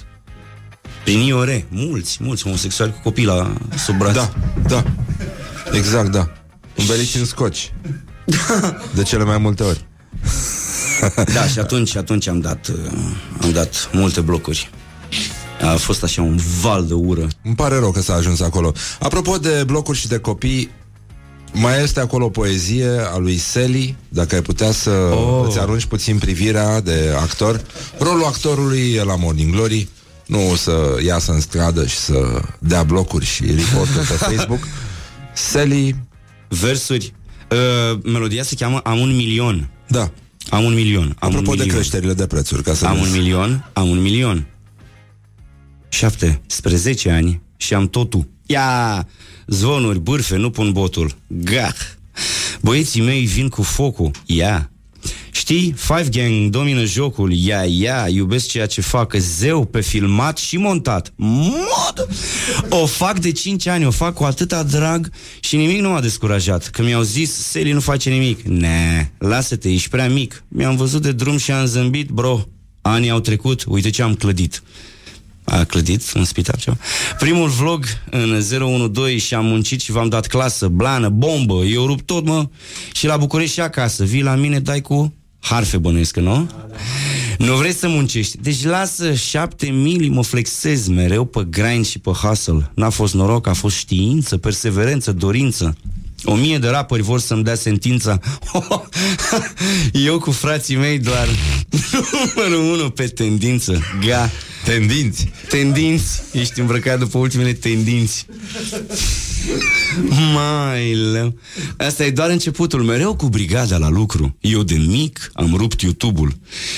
prin IOR, mulți, mulți homosexuali cu copii la sub braț. Da, da. Exact, da. Înveliți în scoci. De cele mai multe ori. Da, și atunci, atunci am dat, uh, am dat multe blocuri. A fost așa un val de ură. Îmi pare rău că s-a ajuns acolo. Apropo de blocuri și de copii, mai este acolo poezie a lui Seli, dacă ai putea să oh. îți arunci puțin privirea de actor. Rolul actorului e la Morning Glory, nu să iasă în stradă și să dea blocuri și reporturi pe Facebook. Seli, Versuri. Uh, melodia se cheamă Am un milion. da. Am un milion. Am Apropo un de milion. creșterile de prețuri, ca să Am un vezi. milion, am un milion. Șapte, spre 10 ani și am totul. Ia! Zvonuri, bârfe, nu pun botul. Gah! Băieții mei vin cu focul. Ia! Știi, Five Gang domină jocul. Ia, ia, iubesc ceea ce fac. Zeu pe filmat și montat. Mod! O fac de 5 ani, o fac cu atâta drag și nimic nu m-a descurajat. Că mi-au zis, Seli nu face nimic. Ne, lasă-te, ești prea mic. Mi-am văzut de drum și am zâmbit, bro. Anii au trecut, uite ce am clădit. A clădit în spital ceva. Primul vlog în 012 și am muncit și v-am dat clasă, blană, bombă, eu rup tot, mă. Și la București și acasă. Vii la mine, dai cu harfe bănuiesc, că nu? Nu vreți să muncești. Deci lasă șapte mili, mă flexez mereu pe grind și pe hustle. N-a fost noroc, a fost știință, perseverență, dorință. O mie de rapări vor să-mi dea sentința. Eu cu frații mei doar Numărul unu pe tendință. Ga Tendinți. Tendinți. Ești îmbrăcat după ultimele tendinți. Mai leu. Asta e doar începutul. Mereu cu brigada la lucru. Eu de mic am rupt YouTube-ul.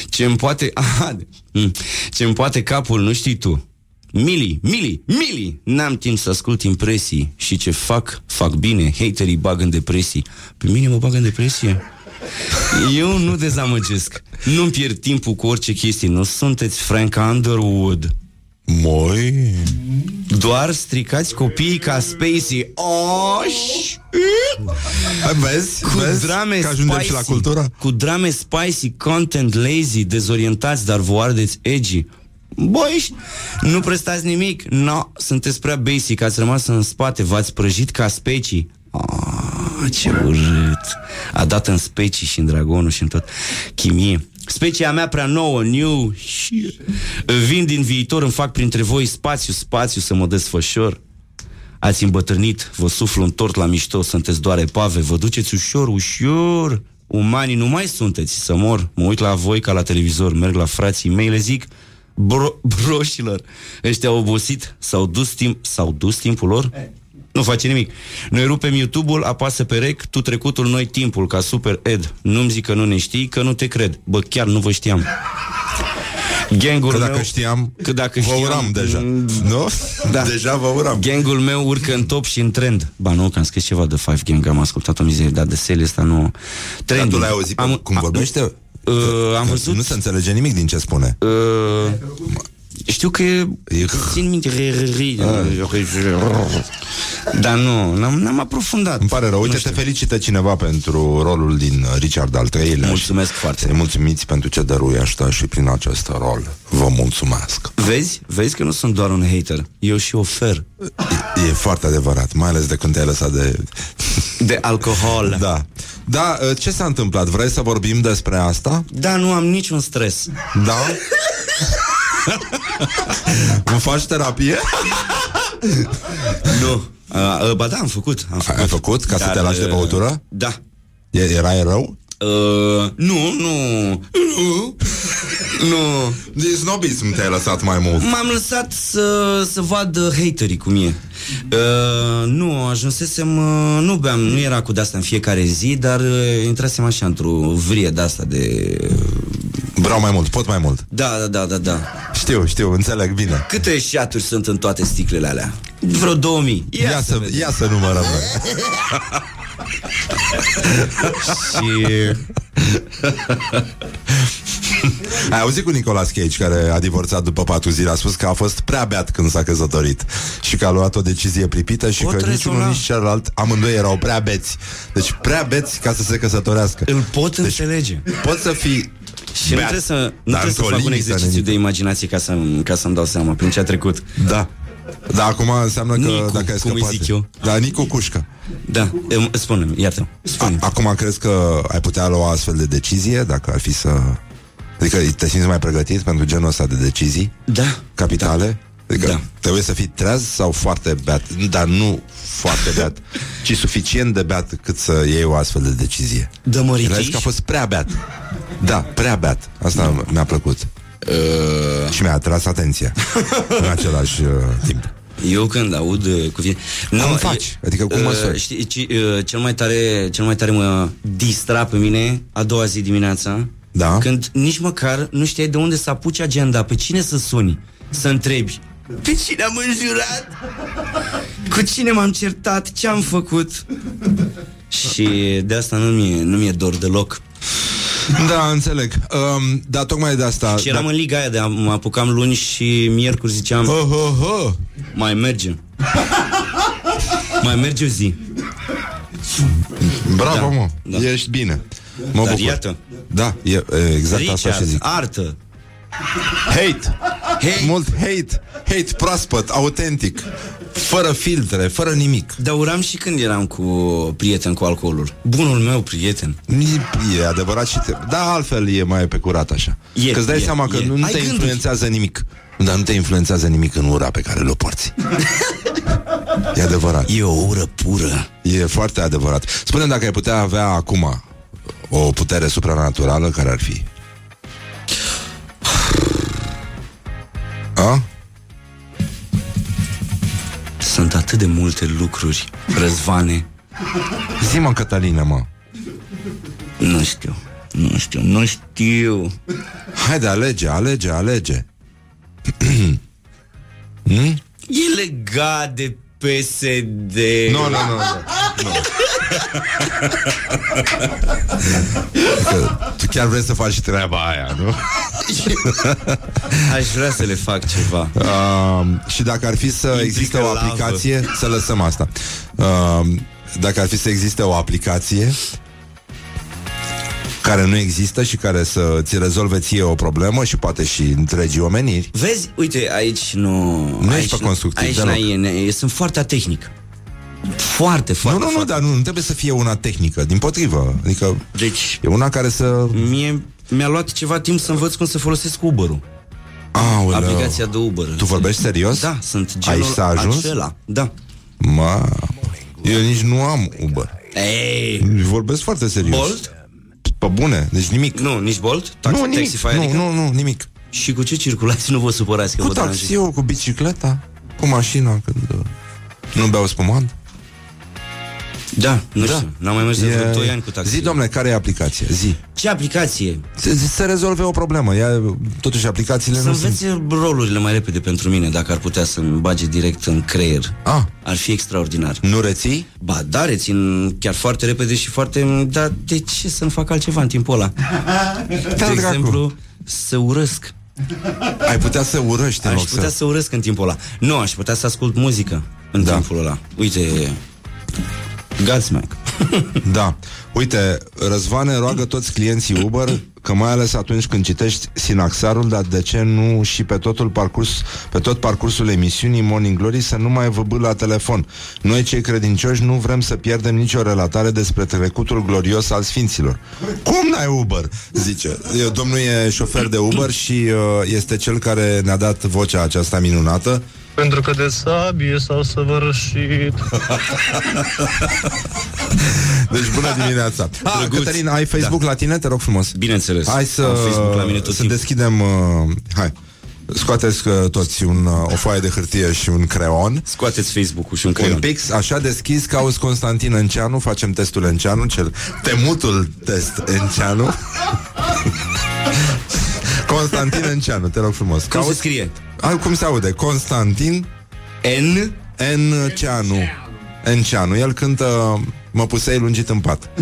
Ce-mi poate aha, mm, Ce-mi poate capul nu știi tu Mili, mili, mili N-am timp să ascult impresii Și ce fac, fac bine Haterii bag în depresii Pe mine mă bag în depresie Eu nu dezamăgesc Nu-mi pierd timpul cu orice chestie Nu sunteți Frank Underwood Moi. doar stricați copiii ca Spacey. Oh, Vezi? cu Vezi? drame Că ajungem spicy, și la cultură. Cu drame spicy, content lazy, dezorientați, dar vă ardeți edgy. Băi, nu prestați nimic. No, sunteți prea basic, ați rămas în spate, v-ați prăjit ca specii. Oh, ce urât. A dat în specii și în dragonul și în tot. Chimie. Specia mea prea nouă, new, și vin din viitor, îmi fac printre voi spațiu, spațiu să mă desfășor. Ați îmbătrânit, vă suflu un tort la mișto, sunteți doar epave, vă duceți ușor, ușor. Umanii nu mai sunteți, să mor. Mă uit la voi ca la televizor, merg la frații mei, le zic, bro, broșilor, ăștia au obosit, s-au dus, timp, s-au dus timpul lor? Nu face nimic. Noi rupem YouTube-ul, apasă pe rec, tu trecutul, noi timpul, ca super Ed. Nu-mi zic că nu ne știi, că nu te cred. Bă, chiar nu vă știam. Gangul Că dacă meu, știam, că dacă vă știam, uram deja. mm, Nu? Da. Deja vă uram. Gangul meu urcă în top și în trend. Ba nu, că am scris ceva de Five Gang, am ascultat o mizerie, dar de sale ăsta nu... Dar Trend. tu l-ai auzit am, cum vorbește? Uh, am Că văzut... Nu se înțelege nimic din ce spune. Uh, știu că e... E- Țin minte... Dar nu, n-am, n-am aprofundat. Îmi pare rău. Uite, te felicită cineva pentru rolul din uh, Richard al III-lea. Mulțumesc și foarte Să-i mulțumiți pentru ce dăruiește și prin acest rol. Vă mulțumesc. Vezi? Vezi că nu sunt doar un hater. Eu și ofer. E, e foarte adevărat, mai ales de când te-ai lăsat de... De alcohol. Da. Da, uh, ce s-a întâmplat? Vrei să vorbim despre asta? Da, nu am niciun stres. Da? Îmi faci terapie? Nu. Uh, uh, ba da, am făcut. Am făcut. Ai făcut ca să Dar, te lași de uh, băutură? Da. E- Erai rău? Uh, nu, nu. Nu. Nu. Din snobism te-ai lăsat mai mult. M-am lăsat să, să vad haterii cum e. Uh, nu, ajunsesem, uh, nu beam, nu era cu de-asta în fiecare zi, dar uh, intrasem așa într-o vrie de-asta de... Vreau mai mult, pot mai mult. Da, da, da, da, da. Știu, știu, înțeleg bine. Câte șaturi sunt în toate sticlele alea? Vreo 2000. Ia, Ia, să, vedem. ia să numărăm noi. Și... Ai auzit cu Nicolas Cage care a divorțat după patru zile A spus că a fost prea beat când s-a căsătorit Și că a luat o decizie pripită Și Pot că rezona. niciunul, nici celălalt Amândoi erau prea beți Deci prea beți ca să se căsătorească Îl pot deci, înțelege. Poți să fii Și nu beat, trebuie să, nu dar trebuie să într-o fac un limită, exercițiu nenică. de imaginație ca, să, ca să-mi dau seama prin ce a trecut. Da Da, acum înseamnă că Nicu, dacă ai cum îi scăpat zic eu. Da, Nicu Cușcă Da, em, spune-mi, iartă A, spune Acum crezi că ai putea lua astfel de decizie Dacă ar fi să Adică te simți mai pregătit pentru genul ăsta de decizii? Da, Capitale? Adică Da. trebuie să fii treaz sau foarte beat? Dar nu foarte beat Ci suficient de beat cât să iei o astfel de decizie. Dă măriciși? Crezi că a fost prea beat? Da, prea beat. Asta mi-a plăcut. Uh... Și mi-a atras atenția În același uh, timp Eu când aud uh, cuvinte... Nu, Cum e- faci? Adică cum măsori? Știi, ci, uh, cel, mai tare, cel mai tare mă distra pe mine a doua zi dimineața Da. Când nici măcar nu știai de unde să apuci agenda Pe cine să suni, să întrebi Pe cine am înjurat? Cu cine m-am certat? Ce am făcut? Și de asta nu mi-e, nu mi-e dor deloc Da, înțeleg. Um, Dar tocmai de asta Și eram da. în liga aia de mă apucam luni și miercuri ziceam oh, oh, oh. Mai merge. Mai merge o zi. Bravo, Da, mă, da. ești bine. Mă Dar bucur. iată. Da, e, e, exact asta și Richard, zic. artă. Hate. Hate. Mult hate. Hate proaspăt, autentic Fără filtre, fără nimic. Dar uram și când eram cu prieten cu alcoolul. Bunul meu prieten. E adevărat și te... Da, altfel e mai pe curat așa. E, Că îți dai e, seama că e. nu, nu Ai te gânduri. influențează nimic. Dar nu te influențează nimic în ura pe care le porți. E adevărat. E o ură pură. E foarte adevărat. Spune dacă ai putea avea acum O putere supranaturală Care ar fi? A? Sunt atât de multe lucruri Răzvane. Zi-mă, Cătăline, mă. Nu știu Nu știu, nu știu. Haide, alege, alege, alege. Hmm? E legat de PSD Nu, nu, nu, nu. Că tu chiar vrei să faci treaba aia, nu? Aș vrea să le fac ceva Uh, și dacă ar fi să Implică existe o lavă. aplicație Să lăsăm asta uh, Dacă ar fi să existe o aplicație Care nu există și care să ți rezolve ție o problemă Și poate și întregii omeniri Vezi, uite, aici nu... Nu aici ești pe constructiv Aici deloc. n-ai, ne- sunt foarte tehnic Foarte, Nu, foarte, nu, nu, foarte. dar nu, nu trebuie să fie una tehnică Din potrivă Adică Deci, e una care să mie mi-a luat ceva timp să învăț cum să folosesc Uber-ul Aoleu. Aplicația de Uber Tu vorbești serios? Da, sunt genul Aici s-a ajuns? acela Da Ma, eu nici nu am Uber Ei, Vorbesc foarte serios Bolt? Pe bune, deci nimic Nu, nici Bolt? Taxi, Nu, nimic, Taxify, nu, adică? nu, nu, nimic Și cu ce circulați nu vă supărați că Cu vă deranjez? taxiul, cu bicicleta Cu mașina când uh, Nu beau spumant Da, nu da. știu. N-am mai mers de vreo 2 ani cu taxi. Zi, domnule, care e aplicație? Zi. Ce aplicație? Se, se rezolve o problemă. Ea, totuși, aplicațiile Să nu sunt... învețe rolurile mai repede pentru mine, dacă ar putea să-mi bage direct în creier. Ah, Ar fi extraordinar. nu reții? Ba, da, rețin chiar foarte repede și foarte... Dar de ce să nu fac altceva în timpul ăla? De dracu. exemplu, să urăsc. Ai putea să urăști în Aș loc putea să... să urăsc în timpul ăla. Nu, aș putea să ascult muzică în Da. timpul ăla. Uite, Godsmack. Da. Uite, Răzvane roagă toți clienții Uber că mai ales atunci când citești sinaxarul, dar de ce nu și pe totul parcurs, pe tot parcursul emisiunii Morning Glory să nu mai văbâ la telefon. Noi cei credincioși nu vrem să pierdem nicio relatare despre trecutul glorios al sfinților. Cum n-ai Uber? Zice. Eu, Domnul e șofer de Uber și uh, este cel care ne-a dat vocea aceasta minunată. Pentru că de sabie s-au săvârșit Deci bună dimineața. Ah, Drăguț. Cătălin, ai Facebook la tine? Te rog frumos. Bineînțeles. Hai să, Am Facebook la mine tot să timpul. deschidem... Uh, hai. Scoateți uh, toți un, uh, o foaie de hârtie și un creon. Scoateți Facebook-ul și un Un creion. pix, așa deschis, cauți Constantin Înceanu, facem testul Înceanu, cel temutul test Înceanu. Constantin Înceanu, te rog frumos. Cum se Cauți, scrie? a, cum se aude? Constantin N Înceanu. Înceanu. El cântă Mă pusei lungit în pat.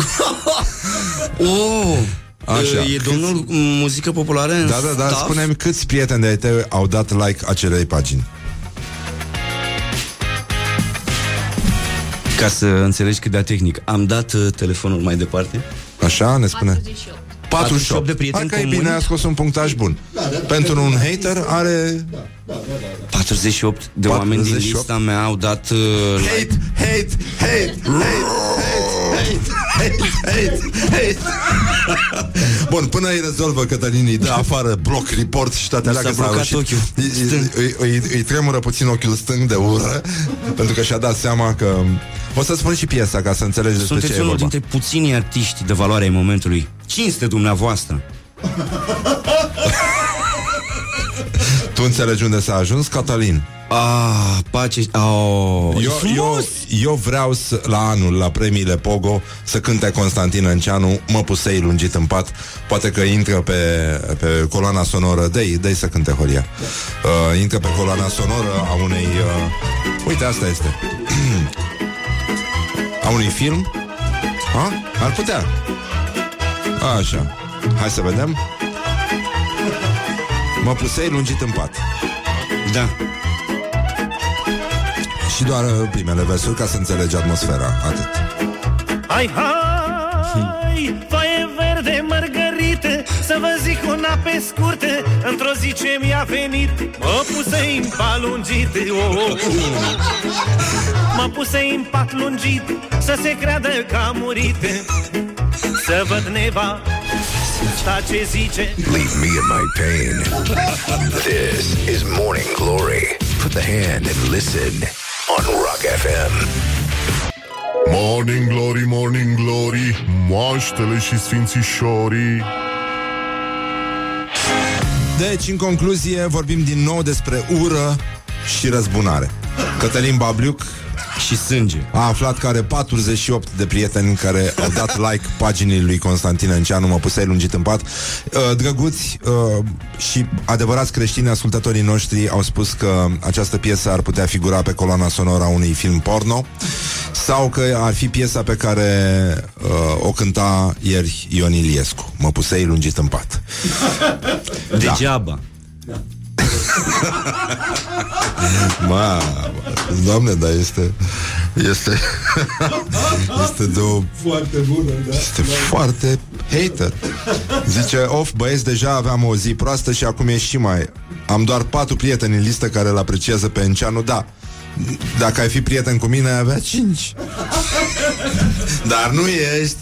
Oh! Așa. E domnul muzică populară în Da, da, da, staff? spune-mi câți prieteni de-ai tăi au dat like acelei pagini. Ca să înțelegi cât de tehnic. Am dat uh, telefonul mai departe. Așa, ne spune? 48. 48 de prieteni Hai că e comuni. bine, a scos un punctaj bun. Pentru un hater are 48 de oameni din 48? lista mea au dat uh, like. hate, hate, hate, hate, hate, hate, hate, hate. Bun, până îi rezolvă Cătălin, îi dă afară bloc, report și toate Mi alea s-a că s-a blocat rușit. ochiul Îi, îi, stâng. îi, îi, îi tremură puțin ochiul stâng de ură Pentru că și-a dat seama că O să spun și piesa ca să înțelegi despre ce Sunteți e unul vorba dintre puținii artiști de valoare ai momentului. Cinste dumneavoastră. Tu înțelegi unde s-a ajuns, Cătălin? Ah, pace. Oh, e Eu, frumos. eu, eu vreau să, la anul, la premiile Pogo, să cânte Constantin Înceanu, mă pusei lungit în pat, poate că intră pe, pe coloana sonoră, dă-i, dă să cânte Horia. Uh, intră pe coloana sonoră a unei... Uh, uite, asta este. a unui film. A? Ar putea. Așa. Hai să vedem. Mă pusei lungit în pat. Da. Și doar uh, primele versuri ca să înțelegi atmosfera. Atât. Hai, hai, foaie verde, mărgărită Să vă zic una pe scurtă Într-o zi ce mi-a venit Mă pusei în pat lungit oh, oh, oh. Mă pusei în pat lungit Să se creadă că a murit Să văd neva Sta ce zice Leave me in my pain. This is Morning Glory. Put the hand and listen on Rock FM. Morning Glory, Morning Glory Moaștele și sfințișorii Deci, în concluzie, vorbim din nou despre ură și răzbunare. Cătălin Babliuc Și sânge. a aflat că are 48 de prieteni care au dat like paginii lui Constantin Înceanu, mă pusei lungit în pat. Uh, Drăguți uh, și adevărați creștini ascultătorii noștri au spus că această piesă ar putea figura pe coloana sonoră a unui film porno sau că ar fi piesa pe care uh, o cânta ieri Ion Iliescu. Mă pusei lungit în pat. Degeaba. Ma, doamne, dar este este este de o Foarte bună, da. este foarte hater. Zice, of, băieți, deja aveam o zi proastă și acum e și mai... Am doar patru prieteni în listă care îl apreciază pe Înceanu, da. Dacă ai fi prieten cu mine, ai avea cinci. Dar nu ești,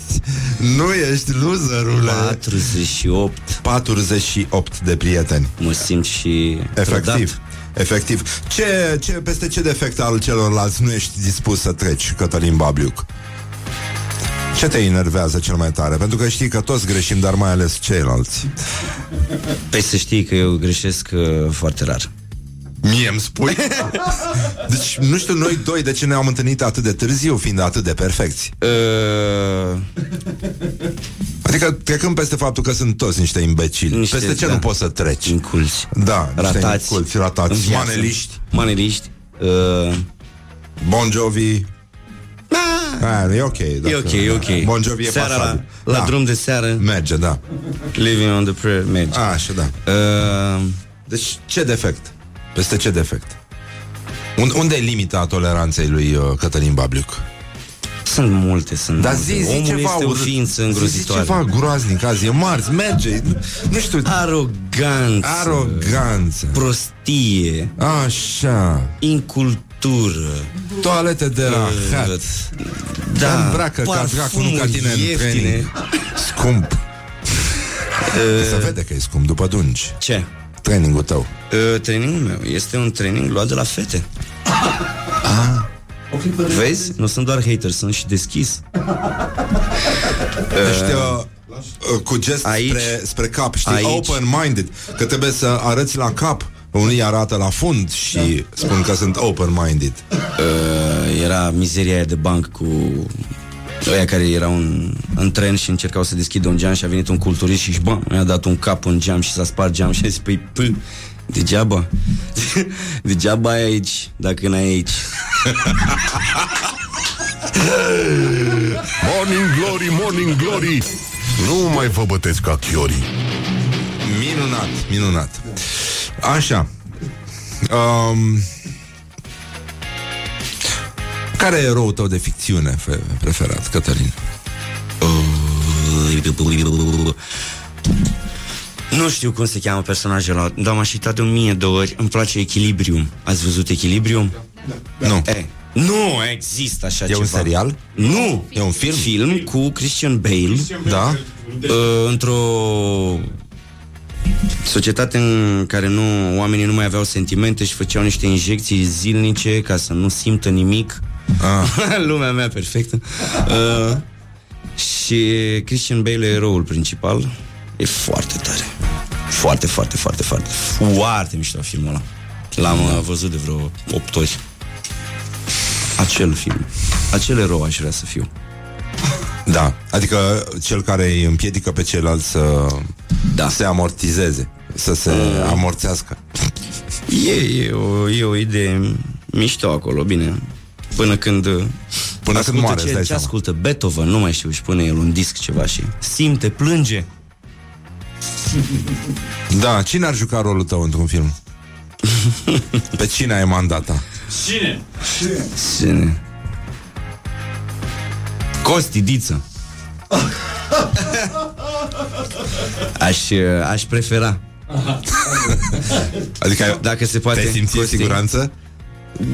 nu ești loserule. 48. 48 de prieteni. Mă simt și Efectiv. trădat. Efectiv. Ce, ce, peste ce defect al celorlalți nu ești dispus să treci, Cătălin Babliuc? Ce te enervează cel mai tare? Pentru că știi că toți greșim, dar mai ales ceilalți. Păi să știi că eu greșesc uh, foarte rar. Mie îmi spui? Deci, nu știu noi doi de ce ne-am întâlnit atât de târziu, fiind atât de perfecți. Uh, Adică trecând peste faptul că sunt toți niște imbecili. Niște, peste ce da. nu poți să treci? inculți. Da, niște Ratați. inculți, ratați, în viață. maneliști, Maneliști. Uh, Bon Jovi. Ah, e ok. e dacă- ok, e ok. Bon Jovi e Seara la, pasabil. la da. drum de seară, Merge, da. living on the prayer, merge. Așa, da. Uh, Deci, ce defect? Peste ce defect? Un- unde e limita toleranței lui uh, Cătălin Babliuc? sunt multe, sunt Dar multe. zi, zi Omul ceva este o urât. ființă Zi, îngrozitoare. Zi ceva groaznic azi, e marți, merge. Nu știu, Aroganță. aroganță. Prostie. Așa. Incultură. Toalete de la hat. Da. Îmbracă ca dracu, nu ca parfumuri tine în ieftine. training. Scump. Se vede că e scump după dungi. Ce? Trainingul tău. Uh, trainingul meu este un training luat de la fete. Vezi? Nu sunt doar hater, sunt și deschis. Ești uh, uh, cu gest aici- spre, spre cap, știi? aici- Open-minded. Că trebuie să arăți la cap. Unii arată la fund și spun că sunt open-minded. Uh, era mizeria aia de banc cu ăia care erau în, în tren și încercau să deschidă un geam și a venit un culturist și bam, mi-a dat un cap în geam și s-a spart geam și a zis, păi, p- degeaba. degeaba ai aici, dacă n-ai aici. Morning Glory, Morning Glory Nu mai vă bătesc ca chiorii Minunat, minunat. Așa. Um, care e eroul tău de ficțiune fe- preferat, Cătălin? Nu știu cum se cheamă personajul ăla, dar m-am citat de o mie de ori. Îmi place Echilibrium. Ați văzut Echilibrium? Nu. E, nu există așa E ceva. un serial? Nu. E un film? Film cu Christian Bale. Da? Uh, într-o societate în care nu oamenii nu mai aveau sentimente și făceau niște injecții zilnice ca să nu simtă nimic. Ah. Lumea mea perfectă. Uh, și Christian Bale e eroul principal. E foarte tare. Foarte, foarte, foarte, foarte, foarte mișto filmul ăla. L-am uh, văzut de vreo 8 ori. Acel film. Acel erou aș vrea să fiu. Da. Adică cel care îi împiedică pe ceilalți să Da. se amortizeze, să se amorțească. E, e, o, e o idee mișto acolo, bine. Până când Până când moare, îți ce, dai ce seama. ascultă Beethoven, nu mai știu, și pune el un disc ceva și simte, plânge. Da, cine ar juca rolul tău într-un film? Pe cine ai mandata? Cine? Costi Diță. aș, aș prefera. Adică ai, Dacă se poate. te-ai simți în Costi. siguranță?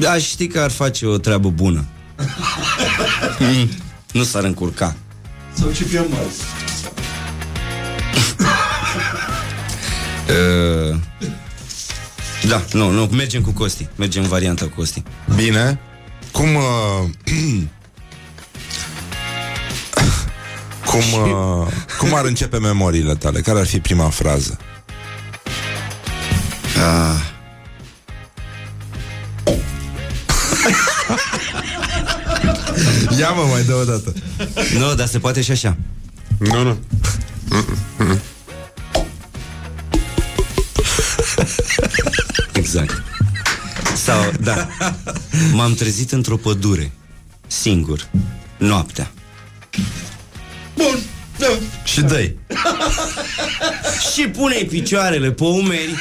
Aș ști că ar face o treabă bună. Mm, nu s-ar încurca. Sau ce fie Mars. Uh, da, nu, nu, mergem cu Costi. Mergem în varianta cu Costi. Bine. Cum... Uh, cum, uh, cum ar începe memoriile tale? Care ar fi prima frază? Ah. Ia mă, mai dă o dată. Nu, dar se poate și așa. Nu, nu. Exact. Sau, da. M-am trezit într-o pădure, singur, noaptea. Bun. Da. Și dă Și pune picioarele pe umeri.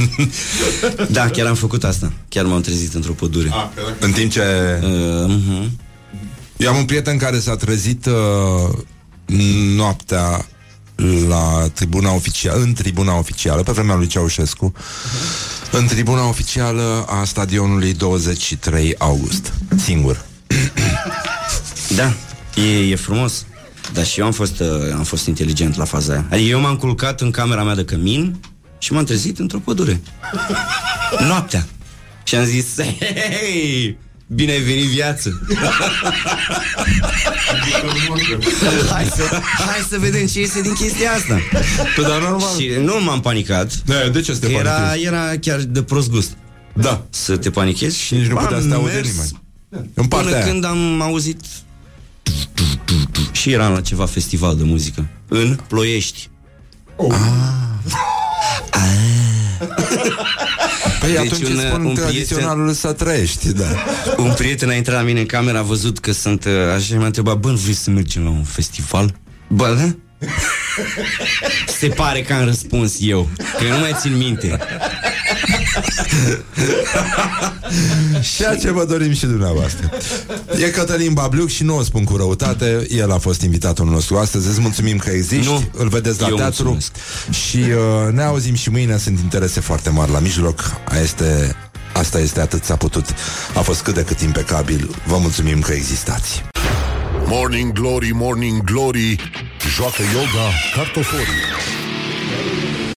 da, chiar am făcut asta. Chiar m-am trezit într-o pădure. În timp ce... Uh, uh-huh. Eu am un prieten care s-a trezit uh, noaptea la tribuna oficială, în tribuna oficială, pe vremea lui Ceaușescu, în tribuna oficială a stadionului 23 august. Singur. Da, e, e frumos. Dar și eu am fost, uh, am fost inteligent la faza aia. Adică eu m-am culcat în camera mea de cămin și m-am trezit într-o pădure. Noaptea. Și am zis, hei, Bine ai venit viață hai, să, hai să vedem ce iese din chestia asta Păi, dar normal. Și nu m-am panicat Da, de ce să te că era, panichezi? era chiar de prost gust Da. Să te panichezi și Nici nu am putea să te aude mers nimeni. În Până partea aia. când am auzit Și eram la ceva festival de muzică În Ploiești Păi Deci atunci un- îți spun un tradiționalul să trăiești, da. Un prieten a intrat la mine în cameră A văzut că sunt uh, Așa și m-a întrebat Bă, nu vrei să mergem la un festival? Bă, da? Se pare că am răspuns eu Că eu nu mai țin minte Ceea ce vă dorim și dumneavoastră. E Cătălin Babliuc și nu o spun cu răutate. El a fost invitatul nostru astăzi. Îți mulțumim că existi. Nu. Îl vedeți la Eu teatru. mulțumesc. Și uh, ne auzim și mâine. Sunt interese foarte mari la mijloc. Este, asta este atât s-a putut. A fost cât de cât impecabil. Vă mulțumim că existați. Morning Glory, Morning Glory Joacă yoga cartoforii